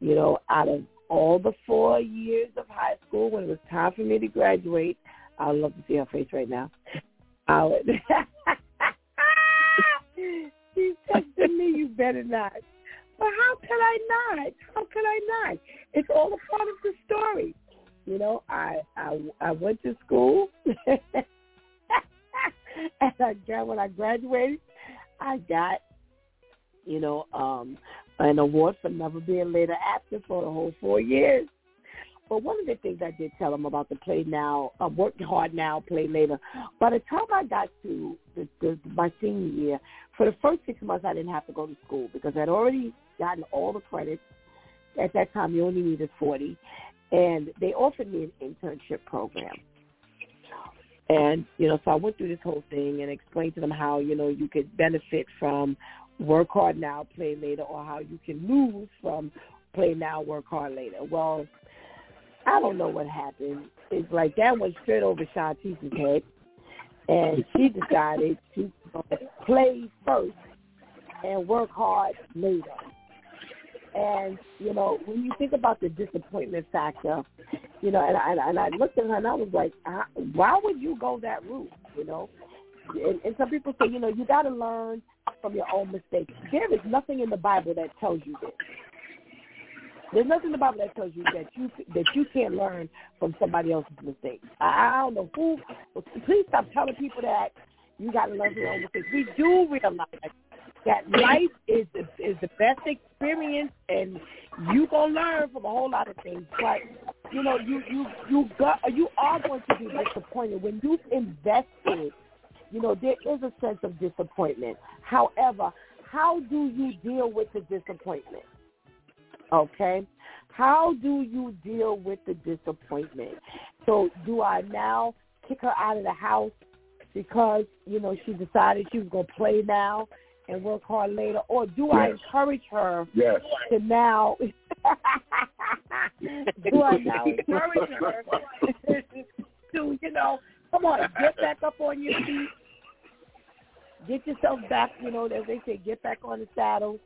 you know, out of all the four years of high school, when it was time for me to graduate, I would love to see her face right now. I would. She's texting me, you better not. But how could I not? How could I not? It's all a part of the story. You know, I I I went to school, and I got when I graduated, I got, you know, um, an award for never being later active for the whole four years. But one of the things I did tell them about the play now, uh, work hard now, play later. By the time I got to the, the, my senior year, for the first six months I didn't have to go to school because I'd already gotten all the credits. At that time, you only needed 40 and they offered me an internship program. And, you know, so I went through this whole thing and explained to them how, you know, you could benefit from work hard now, play later, or how you can lose from play now, work hard later. Well, I don't know what happened. It's like that went straight over Shantice's head. And she decided to play first and work hard later. And you know, when you think about the disappointment factor, you know, and I, and I looked at her and I was like, why would you go that route? You know, and, and some people say, you know, you got to learn from your own mistakes. There is nothing in the Bible that tells you this. There's nothing Bible that tells you that you that you can't learn from somebody else's mistakes. I, I don't know who. Please stop telling people that you got to learn from your own mistakes. We do realize that life is is the best experience, and you gonna learn from a whole lot of things. But you know, you you you got you are going to be disappointed when you've invested. You know, there is a sense of disappointment. However, how do you deal with the disappointment? Okay? How do you deal with the disappointment? So do I now kick her out of the house because, you know, she decided she was going to play now and work hard later? Or do yes. I encourage her yes. to now do I now encourage her to, you know, come on, get back up on your feet, get yourself back, you know, as they say, get back on the saddle,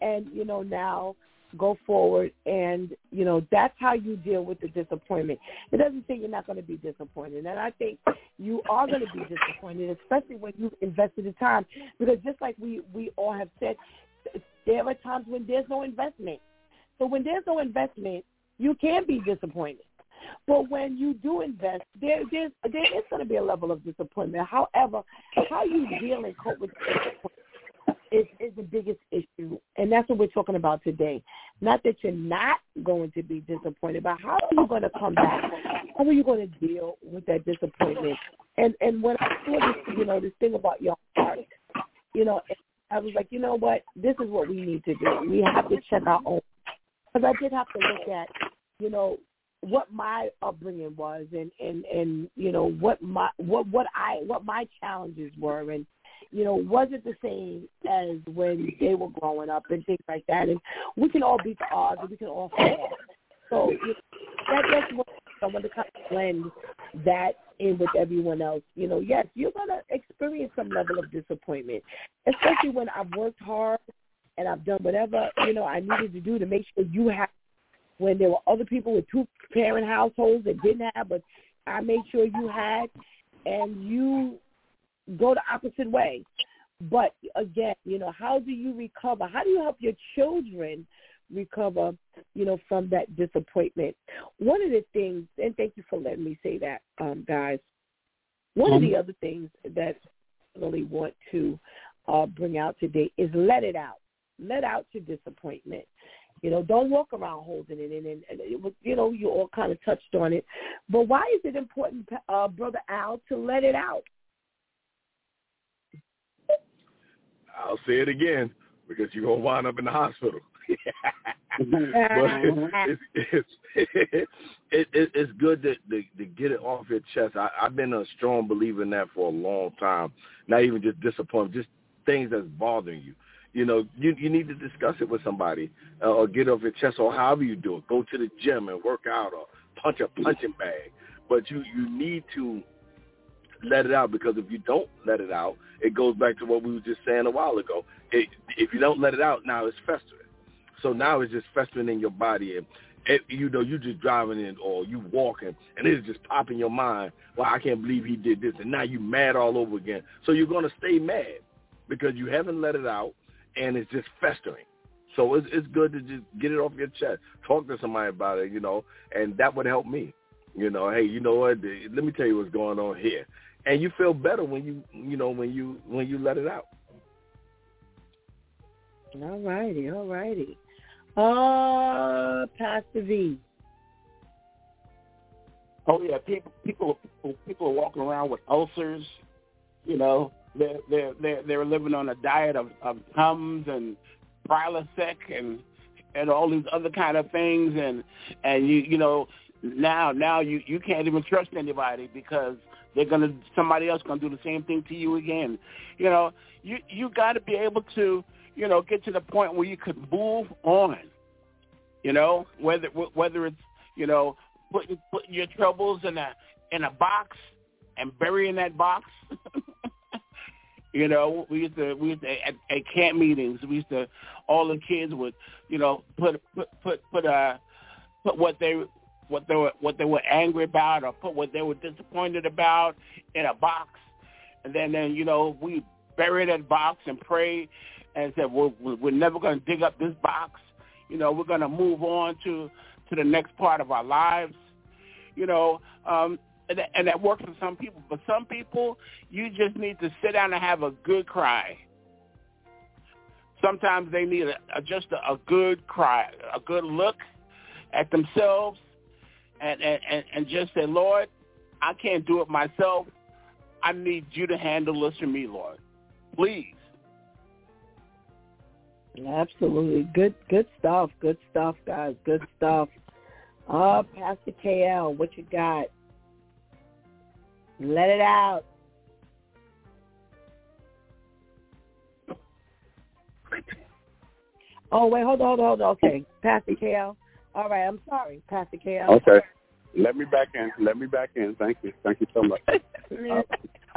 and you know now go forward and you know that's how you deal with the disappointment. It doesn't say you're not going to be disappointed and i think you are going to be disappointed especially when you've invested the time because just like we we all have said there are times when there's no investment. So when there's no investment you can be disappointed. But when you do invest, there there's, there is going to be a level of disappointment. However, how you deal and cope with disappointment is, is the biggest issue, and that's what we're talking about today. Not that you're not going to be disappointed, but how are you going to come back? How are you going to deal with that disappointment? And and when I saw this, you know, this thing about your heart, you know, I was like, you know what, this is what we need to do. We have to check our own, because I did have to look at, you know, what my upbringing was and and and you know what my what what I what my challenges were and you know was it the same as when they were growing up and things like that. And we can all beat the odds and we can all fall. So you know, that that's what I want to kind of blend that in with everyone else. You know yes you're gonna experience some level of disappointment especially when I've worked hard and I've done whatever you know I needed to do to make sure you have when there were other people with two parent households that didn't have, but I made sure you had, and you go the opposite way. But again, you know, how do you recover? How do you help your children recover, you know, from that disappointment? One of the things, and thank you for letting me say that, um, guys. One of the other things that I really want to uh, bring out today is let it out. Let out your disappointment. You know, don't walk around holding it in. And, and it was, you know, you all kind of touched on it. But why is it important, uh, Brother Al, to let it out? I'll say it again because you're to wind up in the hospital. but it's, it's, it's, it, it, it's good to, to, to get it off your chest. I, I've been a strong believer in that for a long time. Not even just disappointment, just things that's bothering you. You know, you you need to discuss it with somebody uh, or get off your chest or however you do it. Go to the gym and work out or punch a punching bag. But you you need to let it out because if you don't let it out, it goes back to what we were just saying a while ago. It, if you don't let it out, now it's festering. So now it's just festering in your body and it, you know, you're just driving in or you walking and it's just popping your mind. Well, I can't believe he did this. And now you're mad all over again. So you're to stay mad because you haven't let it out and it's just festering. So it's it's good to just get it off your chest. Talk to somebody about it, you know, and that would help me. You know, hey, you know what? Let me tell you what's going on here, and you feel better when you you know when you when you let it out. All righty, all righty. Uh, Pastor V. Oh yeah, people people people are walking around with ulcers, you know, they're they're they're, they're living on a diet of, of Tums and Prilosec and and all these other kind of things and and you you know now now you you can't even trust anybody because they're gonna somebody else gonna do the same thing to you again. You know you you got to be able to you know get to the point where you could move on. You know whether whether it's you know putting putting your troubles in a in a box and burying that box You know, we used to we used to at, at camp meetings. We used to all the kids would you know put put put put uh put what they what they were what they were angry about or put what they were disappointed about in a box, and then then you know we bury that box and pray and said we're we're never going to dig up this box. You know, we're going to move on to to the next part of our lives. You know, um, and that, and that works for some people. But some people, you just need to sit down and have a good cry. Sometimes they need a, a, just a, a good cry, a good look at themselves, and, and and just say, Lord, I can't do it myself. I need you to handle this for me, Lord. Please. Absolutely. Good good stuff. Good stuff, guys. Good stuff. Uh, Pastor KL, what you got? Let it out. Oh wait, hold on, hold on, hold on. Okay, Pastor KL. All right, I'm sorry, Pastor KL. Okay. Let me back in. Let me back in. Thank you. Thank you so much. Uh,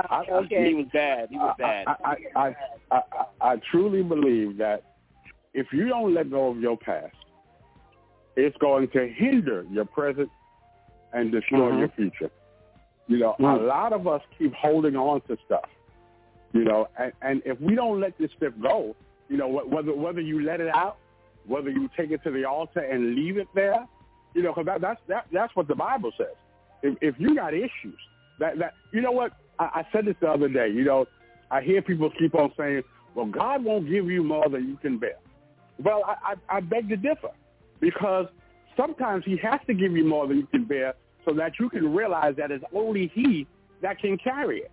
I, okay. He was bad. He was bad. I, I, I, I, I, I truly believe that if you don't let go of your past, it's going to hinder your present and destroy Mhm. your future. You know, a Mm. lot of us keep holding on to stuff. You know, and, and if we don't let this stuff go, you know, wh- whether whether you let it out, whether you take it to the altar and leave it there, you know, because that, that's that, that's what the Bible says. If, if you got issues, that that you know what I, I said this the other day. You know, I hear people keep on saying, "Well, God won't give you more than you can bear." Well, I, I, I beg to differ because sometimes He has to give you more than you can bear so that you can realize that it's only He that can carry it.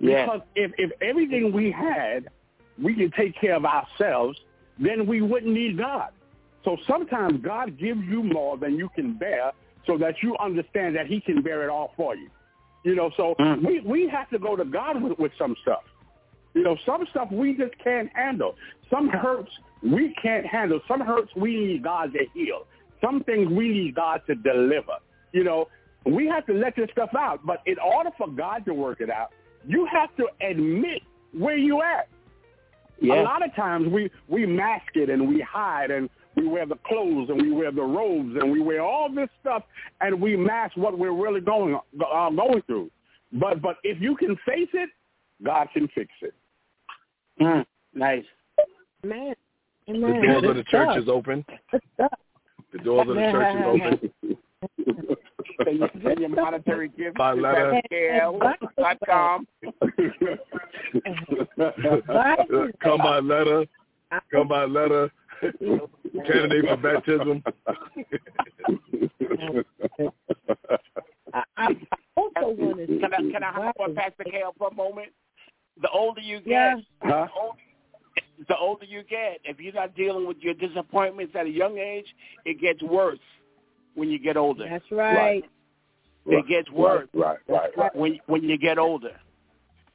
Yeah. Because if, if everything we had, we can take care of ourselves, then we wouldn't need God. So sometimes God gives you more than you can bear so that you understand that he can bear it all for you. You know, so Mm. we, we have to go to God with, with some stuff. You know, some stuff we just can't handle. Some hurts we can't handle. Some hurts we need God to heal. Some things we need God to deliver. You know, we have to let this stuff out. But in order for God to work it out, you have to admit where you at. Yeah. A lot of times we, we mask it and we hide and we wear the clothes and we wear the robes and we wear all this stuff and we mask what we're really going uh, going through. But but if you can face it, God can fix it. Mm. Nice. Man. The doors of the church is open. The doors of the church is open. Send your, send your monetary gift By to letter. PastorKL.com. Come by letter. Come by letter. Candidate for baptism. I, I also want to Can I, can I hop on Pastor KL for a moment? The older you get, Yeah. Huh? the older you get, if you're not dealing with your disappointments at a young age, it gets worse when you get older. That's right. It gets worse Right, right, right. when when you get older.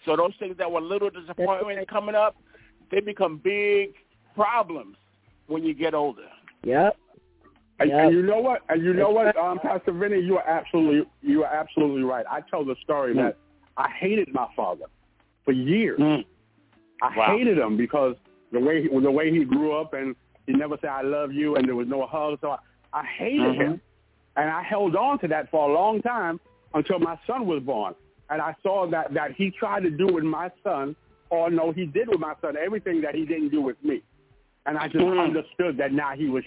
So those things that were little disappointments coming up, they become big problems when you get older. Yep. And, Yep. and you know what? And you know what, um, Pastor Vinny, you are absolutely you are absolutely right. I tell the story that I hated my father for years. Mm. I Wow. hated him because the way he, the way he grew up and he never said I love you and there was no hug. So I, I hated Mhm. him, and I held on to that for a long time until my son was born. And I saw that that he tried to do with my son, or no, he did with my son everything that he didn't do with me. And I just Mhm. understood that now he was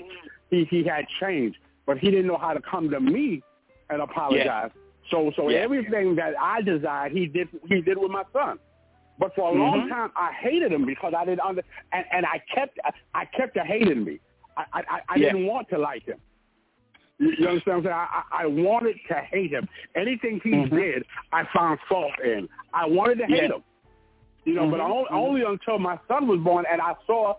he he had changed, but he didn't know how to come to me and apologize. So so Yeah. everything that I desired, he did he did with my son. But for a long Mhm. time, I hated him because I didn't under and, and I kept I kept hating me. I I, I I Yeah. didn't want to like him. You, you understand what I'm saying? I, I wanted to hate him. Anything he Mhm. did, I found fault in. I wanted to hate Yeah. him. You know, but Mhm. only, only until my son was born and I saw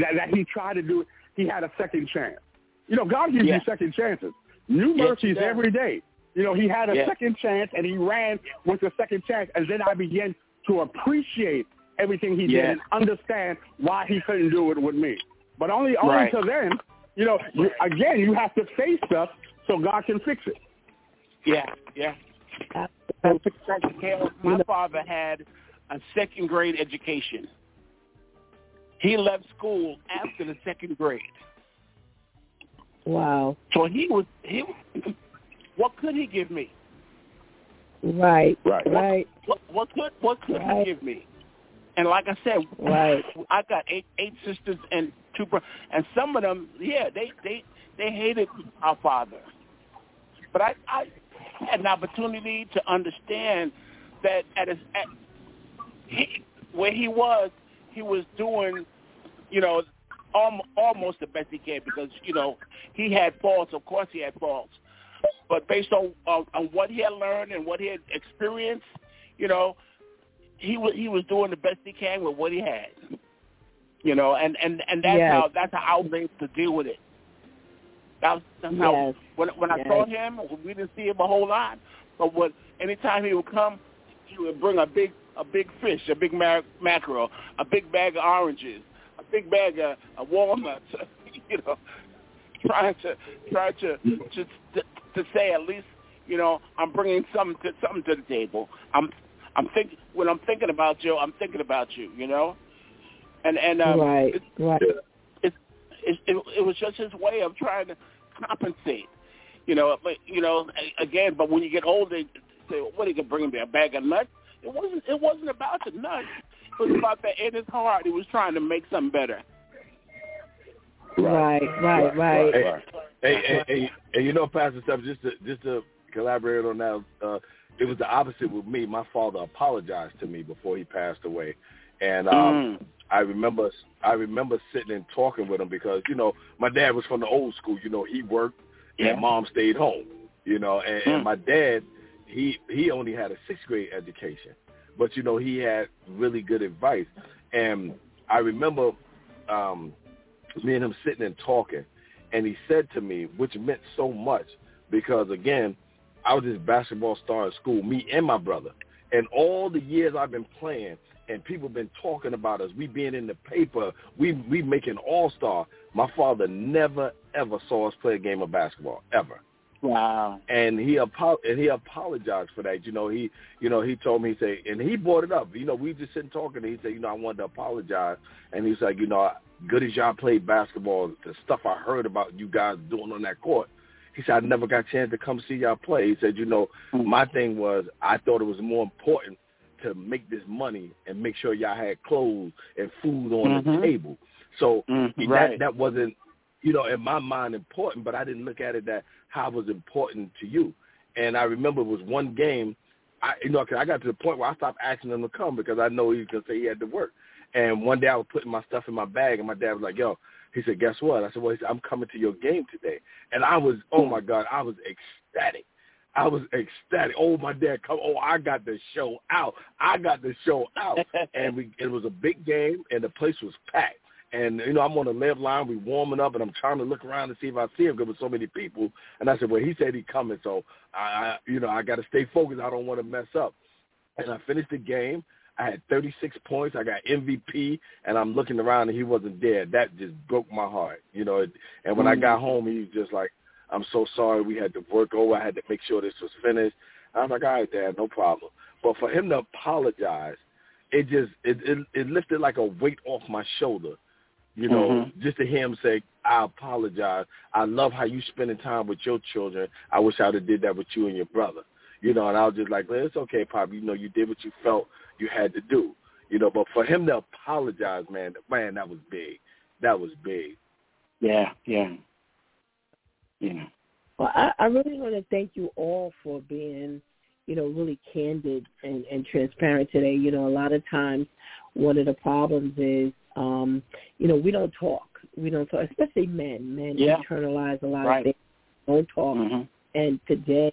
that, that he tried to do. It, he had a second chance. You know, God gives Yeah. you second chances. New Yes, mercies every day. You know, he had a Yeah. second chance and he ran with the second chance, and then I began to appreciate everything he did and understand why he couldn't do it with me. But only only Right. until then, you know, you, again, you have to face stuff so God can fix it. Yeah, yeah. Absolutely. Pastor KL, my father had a second grade education. He left school after the second grade. Wow. So he was he. What could he give me? Right. Right. Right. What what could what could Right. he give me? And like I said, Right. I got eight eight sisters and two brothers, and some of them, yeah, they they they hated our father. But I I had an opportunity to understand that at his at he, where he was, he was doing, you know, almost, almost the best he can because you know he had faults. Of course, he had faults, but based on on, on what he had learned and what he had experienced, you know, he was he was doing the best he can with what he had. You know, and and and that's Yes. how that's how I was able to deal with it. That's, that's how Yes. when when I Yes. saw him, we didn't see him a whole lot, but when anytime he would come, he would bring a big a big fish, a big mac- mackerel, a big bag of oranges, a big bag of, of walnuts. You know, trying to try to to to, to say at least you know I'm bringing something to something to the table. I'm I'm think when I'm thinking about you, I'm thinking about you. You know, and and um, right, it, right. it, it, it, it was just his way of trying to compensate. You know, but you know, again, but when you get older, you say, what are you gonna bring me a bag of nuts? It wasn't. It wasn't about the nuts. It was about that in his heart. He was trying to make something better. Right, right, right. Hey, hey, hey, hey, hey, you know, Pastor Steph, just to just to collaborate on that, uh, it was the opposite with me. My father apologized to me before he passed away, and um, Mm. I remember I remember sitting and talking with him because you know my dad was from the old school. You know, he worked Yeah. and mom stayed home. You know, and, and Mm. my dad he he only had a sixth grade education, but you know he had really good advice. And I remember um, me and him sitting and talking, and he said to me, which meant so much because again, I was this basketball star in school, me and my brother, and all the years I've been playing, and people been talking about us, we being in the paper, we we making all star. My father never ever saw us play a game of basketball ever Wow. and he apo- and he apologized for that. You know, he you know he told me he said, and he brought it up. You know, we just sitting talking. And he said, you know, I wanted to apologize, and he's like, you know, good as y'all played basketball, the stuff I heard about you guys doing on that court. He said, I never got a chance to come see y'all play. He said, you know, mm. my thing was I thought it was more important to make this money and make sure y'all had clothes and food on the Mhm. table. So Mm, that right. that wasn't you know in my mind important but i didn't look at it that how it was important to you and i remember it was one game i you know 'cause i got to the point where i stopped asking him to come because i know he was going to say he had to work and one day i was putting my stuff in my bag and my dad was like yo he said guess what i said well he said, i'm coming to your game today and i was oh my god i was ecstatic I was ecstatic. Oh, my dad, come! Oh, I got the show out. I got the show out, and we. It was a big game, and the place was packed. And you know, I'm on the left line. We warming up, and I'm trying to look around to see if I see him because with so many people. And I said, well, he said he coming, so I, I you know, I got to stay focused. I don't want to mess up. And I finished the game. I had 36 points. I got MVP, and I'm looking around, and he wasn't there. That just broke my heart, you know. And when I mm. got home, he was just like, "I'm so sorry. We had to work over. I had to make sure this was finished." I'm like, "All right, Dad, no problem." But for him to apologize, it just it it, it lifted like a weight off my shoulder you know, Mhm. just to hear him say, I apologize. I love how you spending time with your children. I wish I would have did that with you and your brother. You know, and I was just like, well, it's okay, Pop. You know, you did what you felt you had to do. You know, but for him to apologize, man, man, that was big. That was big. Yeah, yeah, yeah. Well, I, I really want to thank you all for being, you know, really candid and, and transparent today. You know, a lot of times one of the problems is, um, you know, we don't talk. We don't talk, especially men. Men Yeah. internalize a lot Right. of things. Don't talk. hmm And today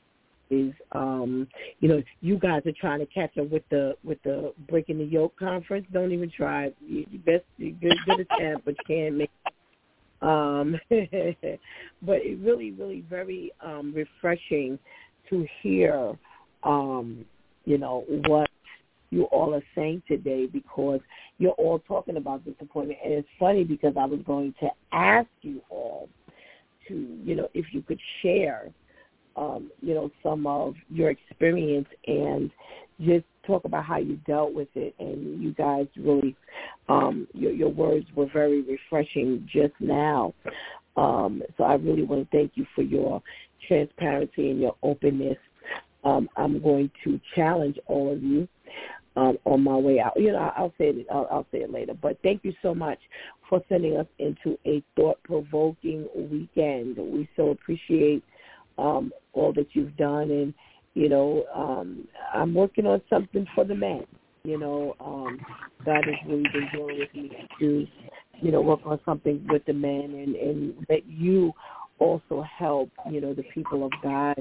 is, um, you know, you guys are trying to catch up with the with the breaking the yoke conference. Don't even try. You, best you good, good attempt, but you can't make um, but it really, really very um, refreshing to hear, um, you know, what you all are saying today because you're all talking about disappointment. And it's funny because I was going to ask you all to, you know, if you could share, um, you know, some of your experience and just talk about how you dealt with it. And you guys really, um, your, your words were very refreshing just now. Um, so I really want to thank you for your transparency and your openness. Um, I'm going to challenge all of you um, on my way out. You know, I'll say it. I'll, I'll say it later. But thank you so much for sending us into a thought-provoking weekend. We so appreciate um, all that you've done, and you know, um, I'm working on something for the men. You know, um, God has really been dealing with me to, you know, work on something with the men, and and that you also help, you know, the people of God,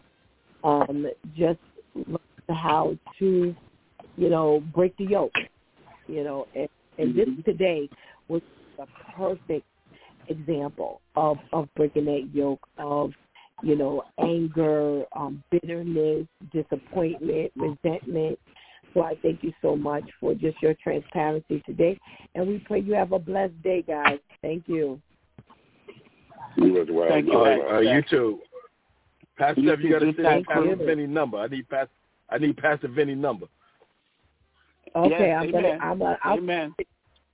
um, just learn how to, you know, break the yoke, you know, and, and this today was a perfect example of of breaking that yoke of you know anger, um, bitterness, disappointment, resentment. So I thank you so much for just your transparency today, and we pray you have a blessed day, guys. Thank you. You as well. Thank you. Uh, uh, you too. Pastor You Steph, you got to send thank Pastor you. Vinny number. I need Pastor. I need Pastor Vinny number. Okay, Yes, I'm amen. gonna I'm gonna I'll, Amen.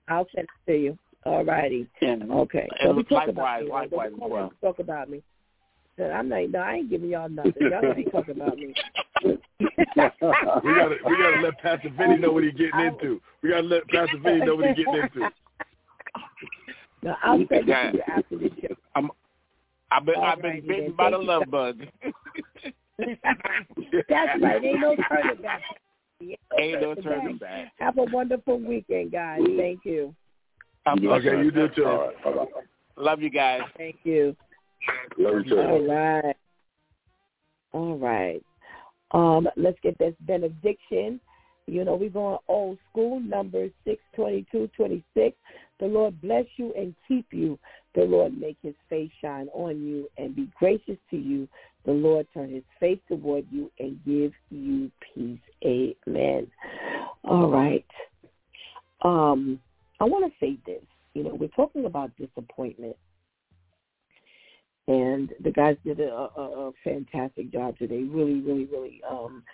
I'll send it to you. All righty. And, Okay. and Don't be talking likewise, about me. likewise Don't as be well. Talk about me. Said, I'm not. No, I ain't giving y'all nothing. Y'all ain't talking about me. We gotta we gotta let Pastor Vinny know what he's getting into. We gotta let Pastor Vinny know what he's getting into. No, I'll send it Yeah. to you after the show. I've been All I've been righty bitten then. by the Thank you. love bug. That's right. Ain't no turning back. Ain't no turning back. Have a wonderful weekend, guys. Thank you. I'm Okay, you do too. All right. Bye-bye. Love you guys. Thank you. All right. All right. Um, let's get this benediction. You know, we're going old school, number 62226. The Lord bless you and keep you. The Lord make his face shine on you and be gracious to you. The Lord turn his face toward you and give you peace. Amen. All right. Um, I want to say this. You know, we're talking about disappointment and the guys did a, a, a fantastic job today. Really, really, really, um,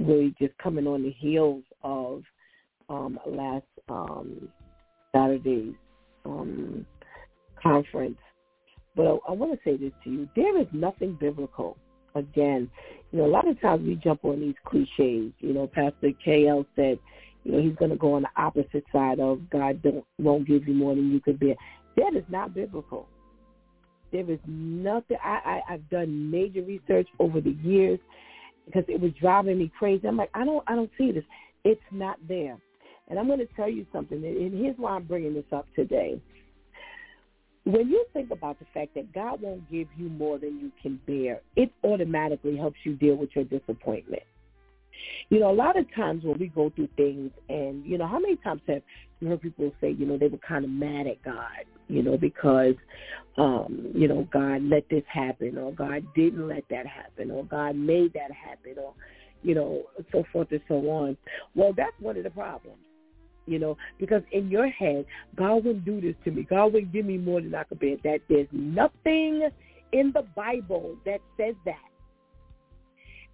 really just coming on the heels of um, last um, Saturday's um, conference. But I, I want to say this to you: there is nothing biblical. Again, you know, a lot of times we jump on these cliches. You know, Pastor KL said, you know, he's going to go on the opposite side of God don't won't give you more than you could bear. That is not biblical. There is nothing. I, I I've done major research over the years because it was driving me crazy. I'm like, I don't I don't see this. It's not there. And I'm going to tell you something. And here's why I'm bringing this up today. When you think about the fact that God won't give you more than you can bear, it automatically helps you deal with your disappointment. You know, a lot of times when we go through things, and you know, how many times have you heard people say, you know, they were kind of mad at God, you know, because, um, you know, God let this happen, or God didn't let that happen, or God made that happen, or, you know, so forth and so on. Well, that's one of the problems, you know, because in your head, God wouldn't do this to me. God wouldn't give me more than I could bear. That there's nothing in the Bible that says that.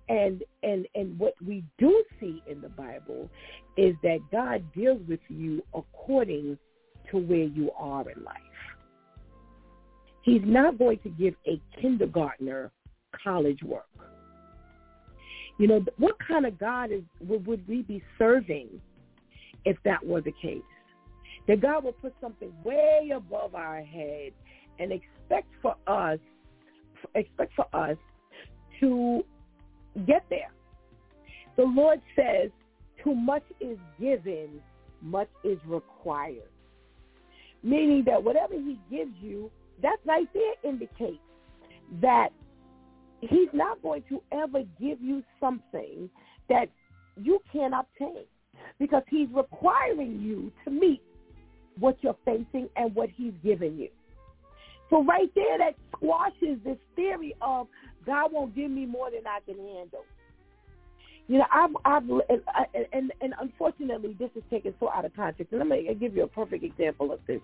And and and what we do see in the Bible is that God deals with you according to where you are in life. He's not going to give a kindergartner college work. You know, what kind of God is would, would we be serving if that were the case? That God will put something way above our head and expect for us expect for us to get there. The Lord says, too much is given, much is required. Meaning that whatever he gives you, that right there indicates that he's not going to ever give you something that you can't obtain because he's requiring you to meet what you're facing and what he's given you. So right there, that squashes this theory of God won't give me more than I can handle. You know, I've, I've, and, and, and unfortunately, this is taken so out of context. And let me give you a perfect example of this.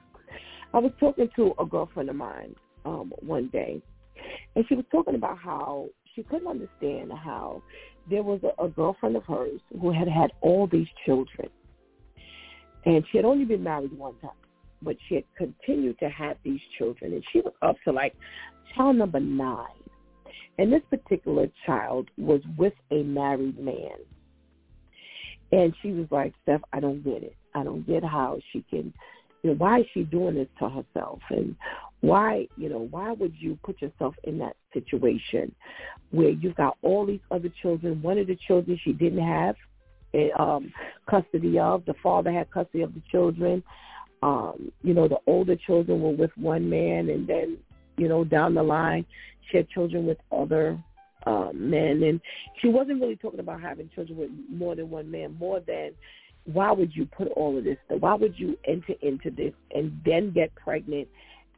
I was talking to a girlfriend of mine um, one day, and she was talking about how she couldn't understand how there was a, a girlfriend of hers who had had all these children, and she had only been married one time, but she had continued to have these children, and she was up to like child number nine. And this particular child was with a married man. And she was like, Steph, I don't get it. I don't get how she can, you know, why is she doing this to herself? And why, you know, why would you put yourself in that situation where you've got all these other children? One of the children she didn't have um, custody of. The father had custody of the children. Um, you know, the older children were with one man, and then, you know, down the line, she had children with other um, men, and she wasn't really talking about having children with more than one man, more than, why would you put all of this? Why would you enter into this and then get pregnant,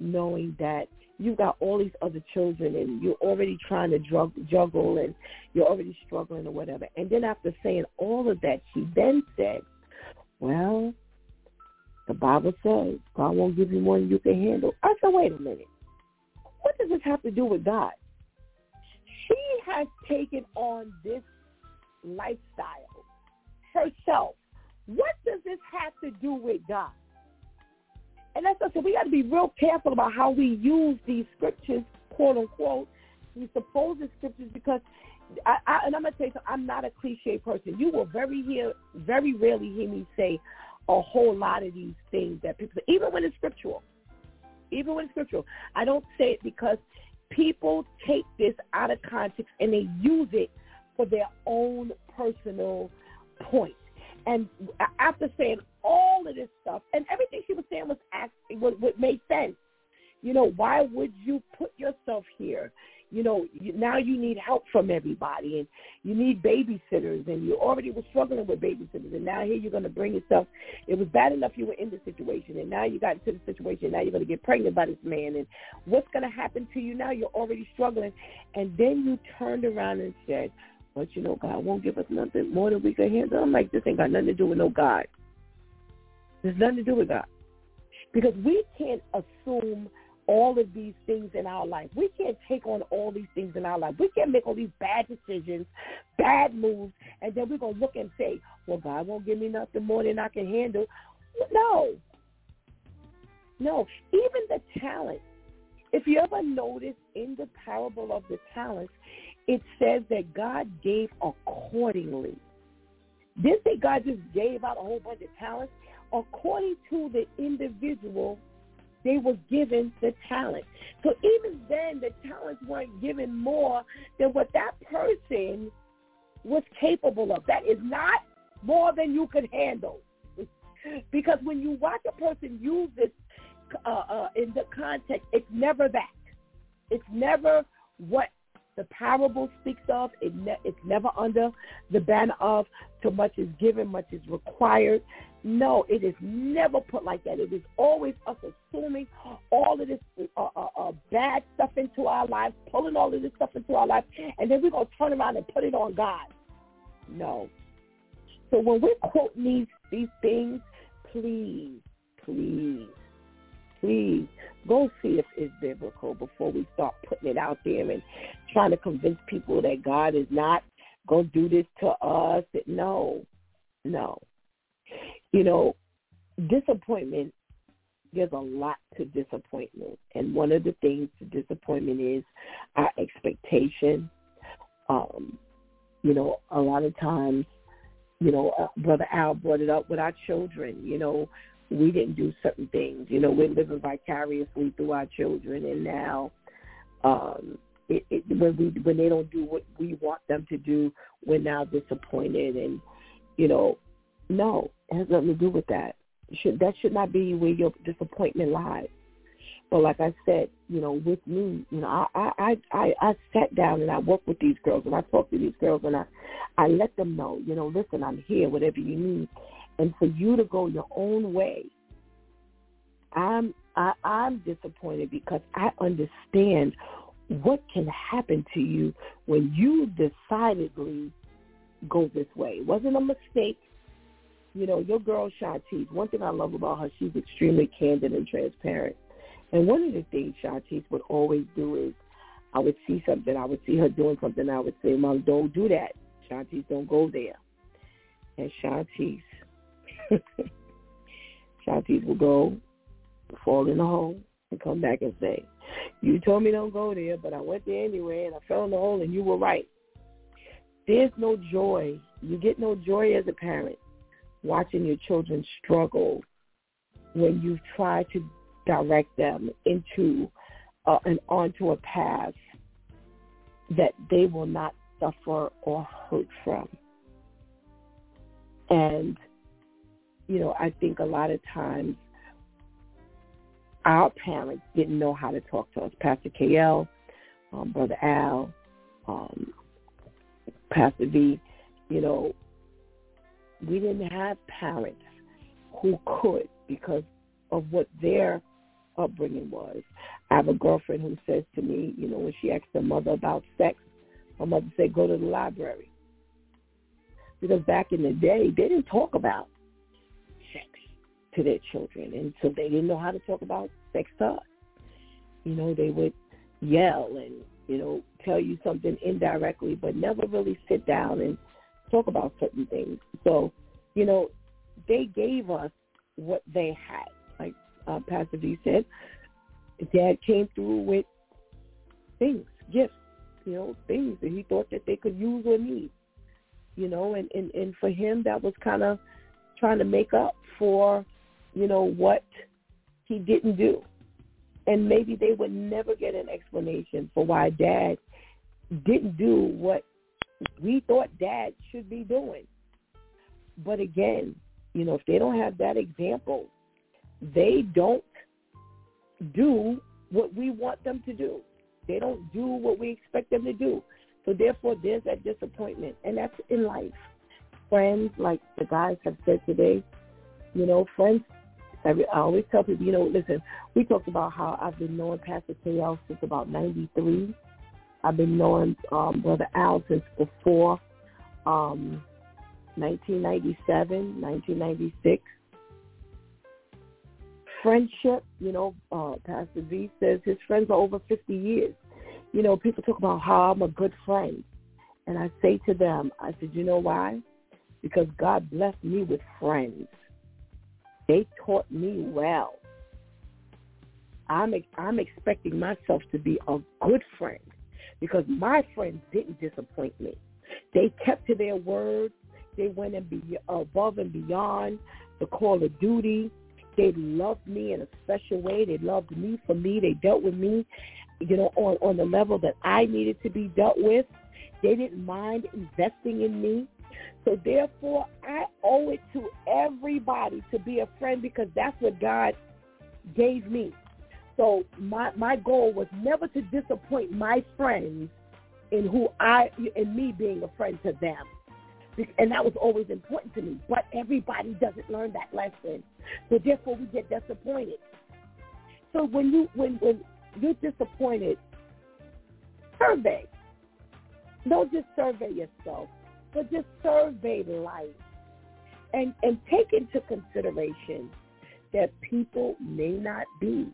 knowing that you've got all these other children and you're already trying to drug, juggle and you're already struggling or whatever. And then after saying all of that, she then said, well, the Bible says God won't give you more than you can handle. I said, wait a minute. What does this have to do with God? She has taken on this lifestyle herself. What does this have to do with God? And that's what we got to be real careful about how we use these scriptures, quote unquote, these supposed scriptures, because I, I and I'm gonna tell you something, I'm not a cliche person. You will very hear, very rarely hear me say a whole lot of these things that people, even when it's scriptural, even when it's scriptural, I don't say it because people take this out of context and they use it for their own personal point. And after saying all of this stuff, and everything she was saying was what, what made sense. You know, why would you put yourself here? You know, you, now you need help from everybody, and you need babysitters, and you already were struggling with babysitters, and now here you're going to bring yourself. It was bad enough you were in the situation, and now you got into the situation. and Now you're going to get pregnant by this man, and what's going to happen to you now? You're already struggling, and then you turned around and said, but you know, God won't give us nothing more than we can handle. I'm like, this ain't got nothing to do with no God. There's nothing to do with God. Because we can't assume all of these things in our life. We can't take on all these things in our life. We can't make all these bad decisions, bad moves, and then we're going to look and say, well, God won't give me nothing more than I can handle. No. No. Even the talent. If you ever notice in the parable of the talents, it says that God gave accordingly. Didn't say God just gave out a whole bunch of talents. According to the individual, they were given the talent. So even then, the talents weren't given more than what that person was capable of. That is not more than you could handle. because when you watch a person use this uh, uh, in the context, it's never that. It's never what the parable speaks of. It ne- it's never under the banner of too much is given, much is required. No, it is never put like that. It is always us assuming all of this uh, uh, uh, bad stuff into our lives, pulling all of this stuff into our lives, and then we're going to turn around and put it on God. No. So when we quote these, these things, please, please, please go see if it's biblical before we start putting it out there and trying to convince people that God is not going to do this to us. No, no. You know, disappointment, there's a lot to disappointment. And one of the things to disappointment is our expectation. Um, you know, a lot of times, you know, uh, Brother Al brought it up with our children. You know, we didn't do certain things. You know, we're living vicariously through our children, and now um, it, it, when we when they don't do what we want them to do, we're now disappointed. And you know, no, it has nothing to do with that. should that should not be where your disappointment lies. But like I said, you know, with me, you know, I I I I sat down and I worked with these girls and I talked to these girls and I I let them know, you know, listen, I'm here, whatever you need and for you to go your own way, I'm I, I'm disappointed because I understand what can happen to you when you decidedly go this way. It wasn't a mistake. You know, your girl Shantice, one thing I love about her, she's extremely candid and transparent. And one of the things Shantice would always do is I would see something, I would see her doing something, I would say, Mom, don't do that. Shantice, don't go there. And Shantice Shantice people go, fall in the hole, and come back and say, you told me don't go there, but I went there anyway, and I fell in the hole, and you were right. There's no joy. You get no joy as a parent watching your children struggle when you try to direct them into uh, and onto a path that they will not suffer or hurt from. And you know, I think a lot of times our parents didn't know how to talk to us. Pastor KL, um, Brother Al, um, Pastor V, you know, we didn't have parents who could because of what their upbringing was. I have a girlfriend who says to me, you know, when she asked her mother about sex, her mother said, go to the library. Because back in the day, they didn't talk about to their children. And so they didn't know how to talk about sex to. You know, they would yell and, you know, tell you something indirectly, but never really sit down and talk about certain things. So, you know, they gave us what they had. Like uh, Pastor V said, Dad came through with things, gifts, you know, things that he thought that they could use or need. You know, and, and, and for him that was kind of trying to make up for, you know, what he didn't do. And maybe they would never get an explanation for why dad didn't do what we thought dad should be doing. But again, you know, if they don't have that example, they don't do what we want them to do. They don't do what we expect them to do. So therefore, there's that disappointment, and that's in life. Friends, like the guys have said today, you know, friends. I always tell people, you know, listen. We talked about how I've been knowing Pastor K.L. since about '93. I've been knowing um, Brother Al since before um, 1997, 1996 friendship, you know, uh, Pastor V says his friends are over 50 years. You know, people talk about how I'm a good friend. And I say to them, I said, you know why? Because God blessed me with friends. They taught me well. I'm I'm expecting myself to be a good friend because my friends didn't disappoint me. They kept to their word. They went and be above and beyond the call of duty. They loved me in a special way. They loved me for me. They dealt with me, you know, on, on the level that I needed to be dealt with. They didn't mind investing in me. So therefore, I owe it to everybody to be a friend because that's what God gave me. So my my goal was never to disappoint my friends in who I in me being a friend to them and that was always important to me. But everybody doesn't learn that lesson, so therefore we get disappointed. So when you when when you're disappointed, survey. Don't just survey yourself, but just survey life, and and take into consideration that people may not be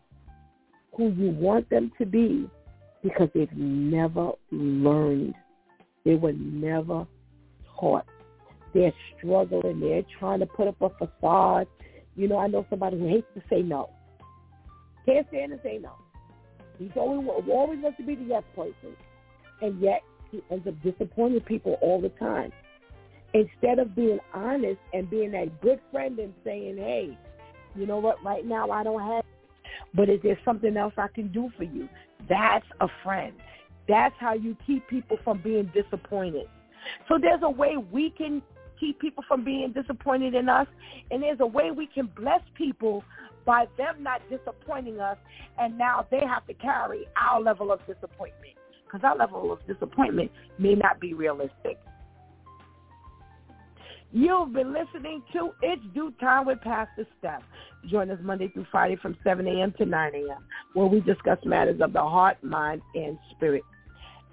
who you want them to be because they've never learned. They were never taught. They're struggling. They're trying to put up a facade. You know, I know somebody who hates to say no. Can't stand to say no. He's always always wants to be the yes person, and yet he ends up disappointing people all the time. Instead of being honest and being that good friend and saying, "Hey, you know what? Right now I don't have, but is there something else I can do for you?" That's a friend. That's how you keep people from being disappointed. So there's a way we can keep people from being disappointed in us, and there's a way we can bless people by them not disappointing us, and now they have to carry our level of disappointment because our level of disappointment may not be realistic. You've been listening to It's DEW Time with Pastor Steph. Join us Monday through Friday from 7 a.m. to 9 a.m., where we discuss matters of the heart, mind, and spirit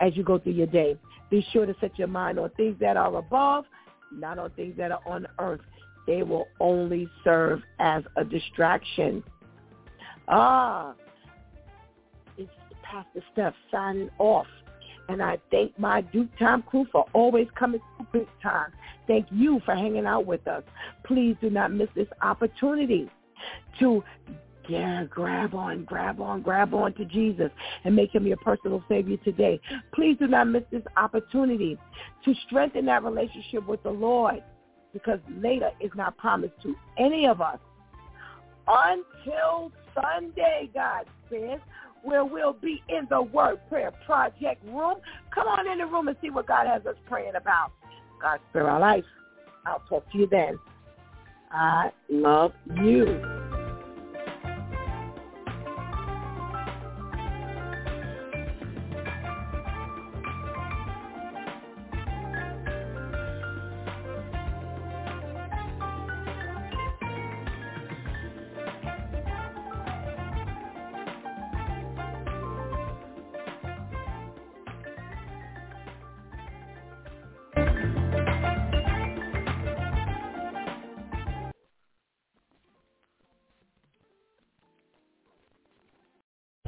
as you go through your day. Be sure to set your mind on things that are above, not on things that are on earth. They will only serve as a distraction. Ah, Pastor Steph signing off. And I thank my DEW Time crew for always coming to big time. Thank you for hanging out with us. Please do not miss this opportunity to yeah, grab on, grab on, grab on to Jesus and make him your personal Savior today. Please do not miss this opportunity to strengthen that relationship with the Lord because later is not promised to any of us until Sunday, God says, where we'll be in the Word Prayer Project room. Come on in the room and see what God has us praying about. God spare our life. I'll talk to you then. I love you.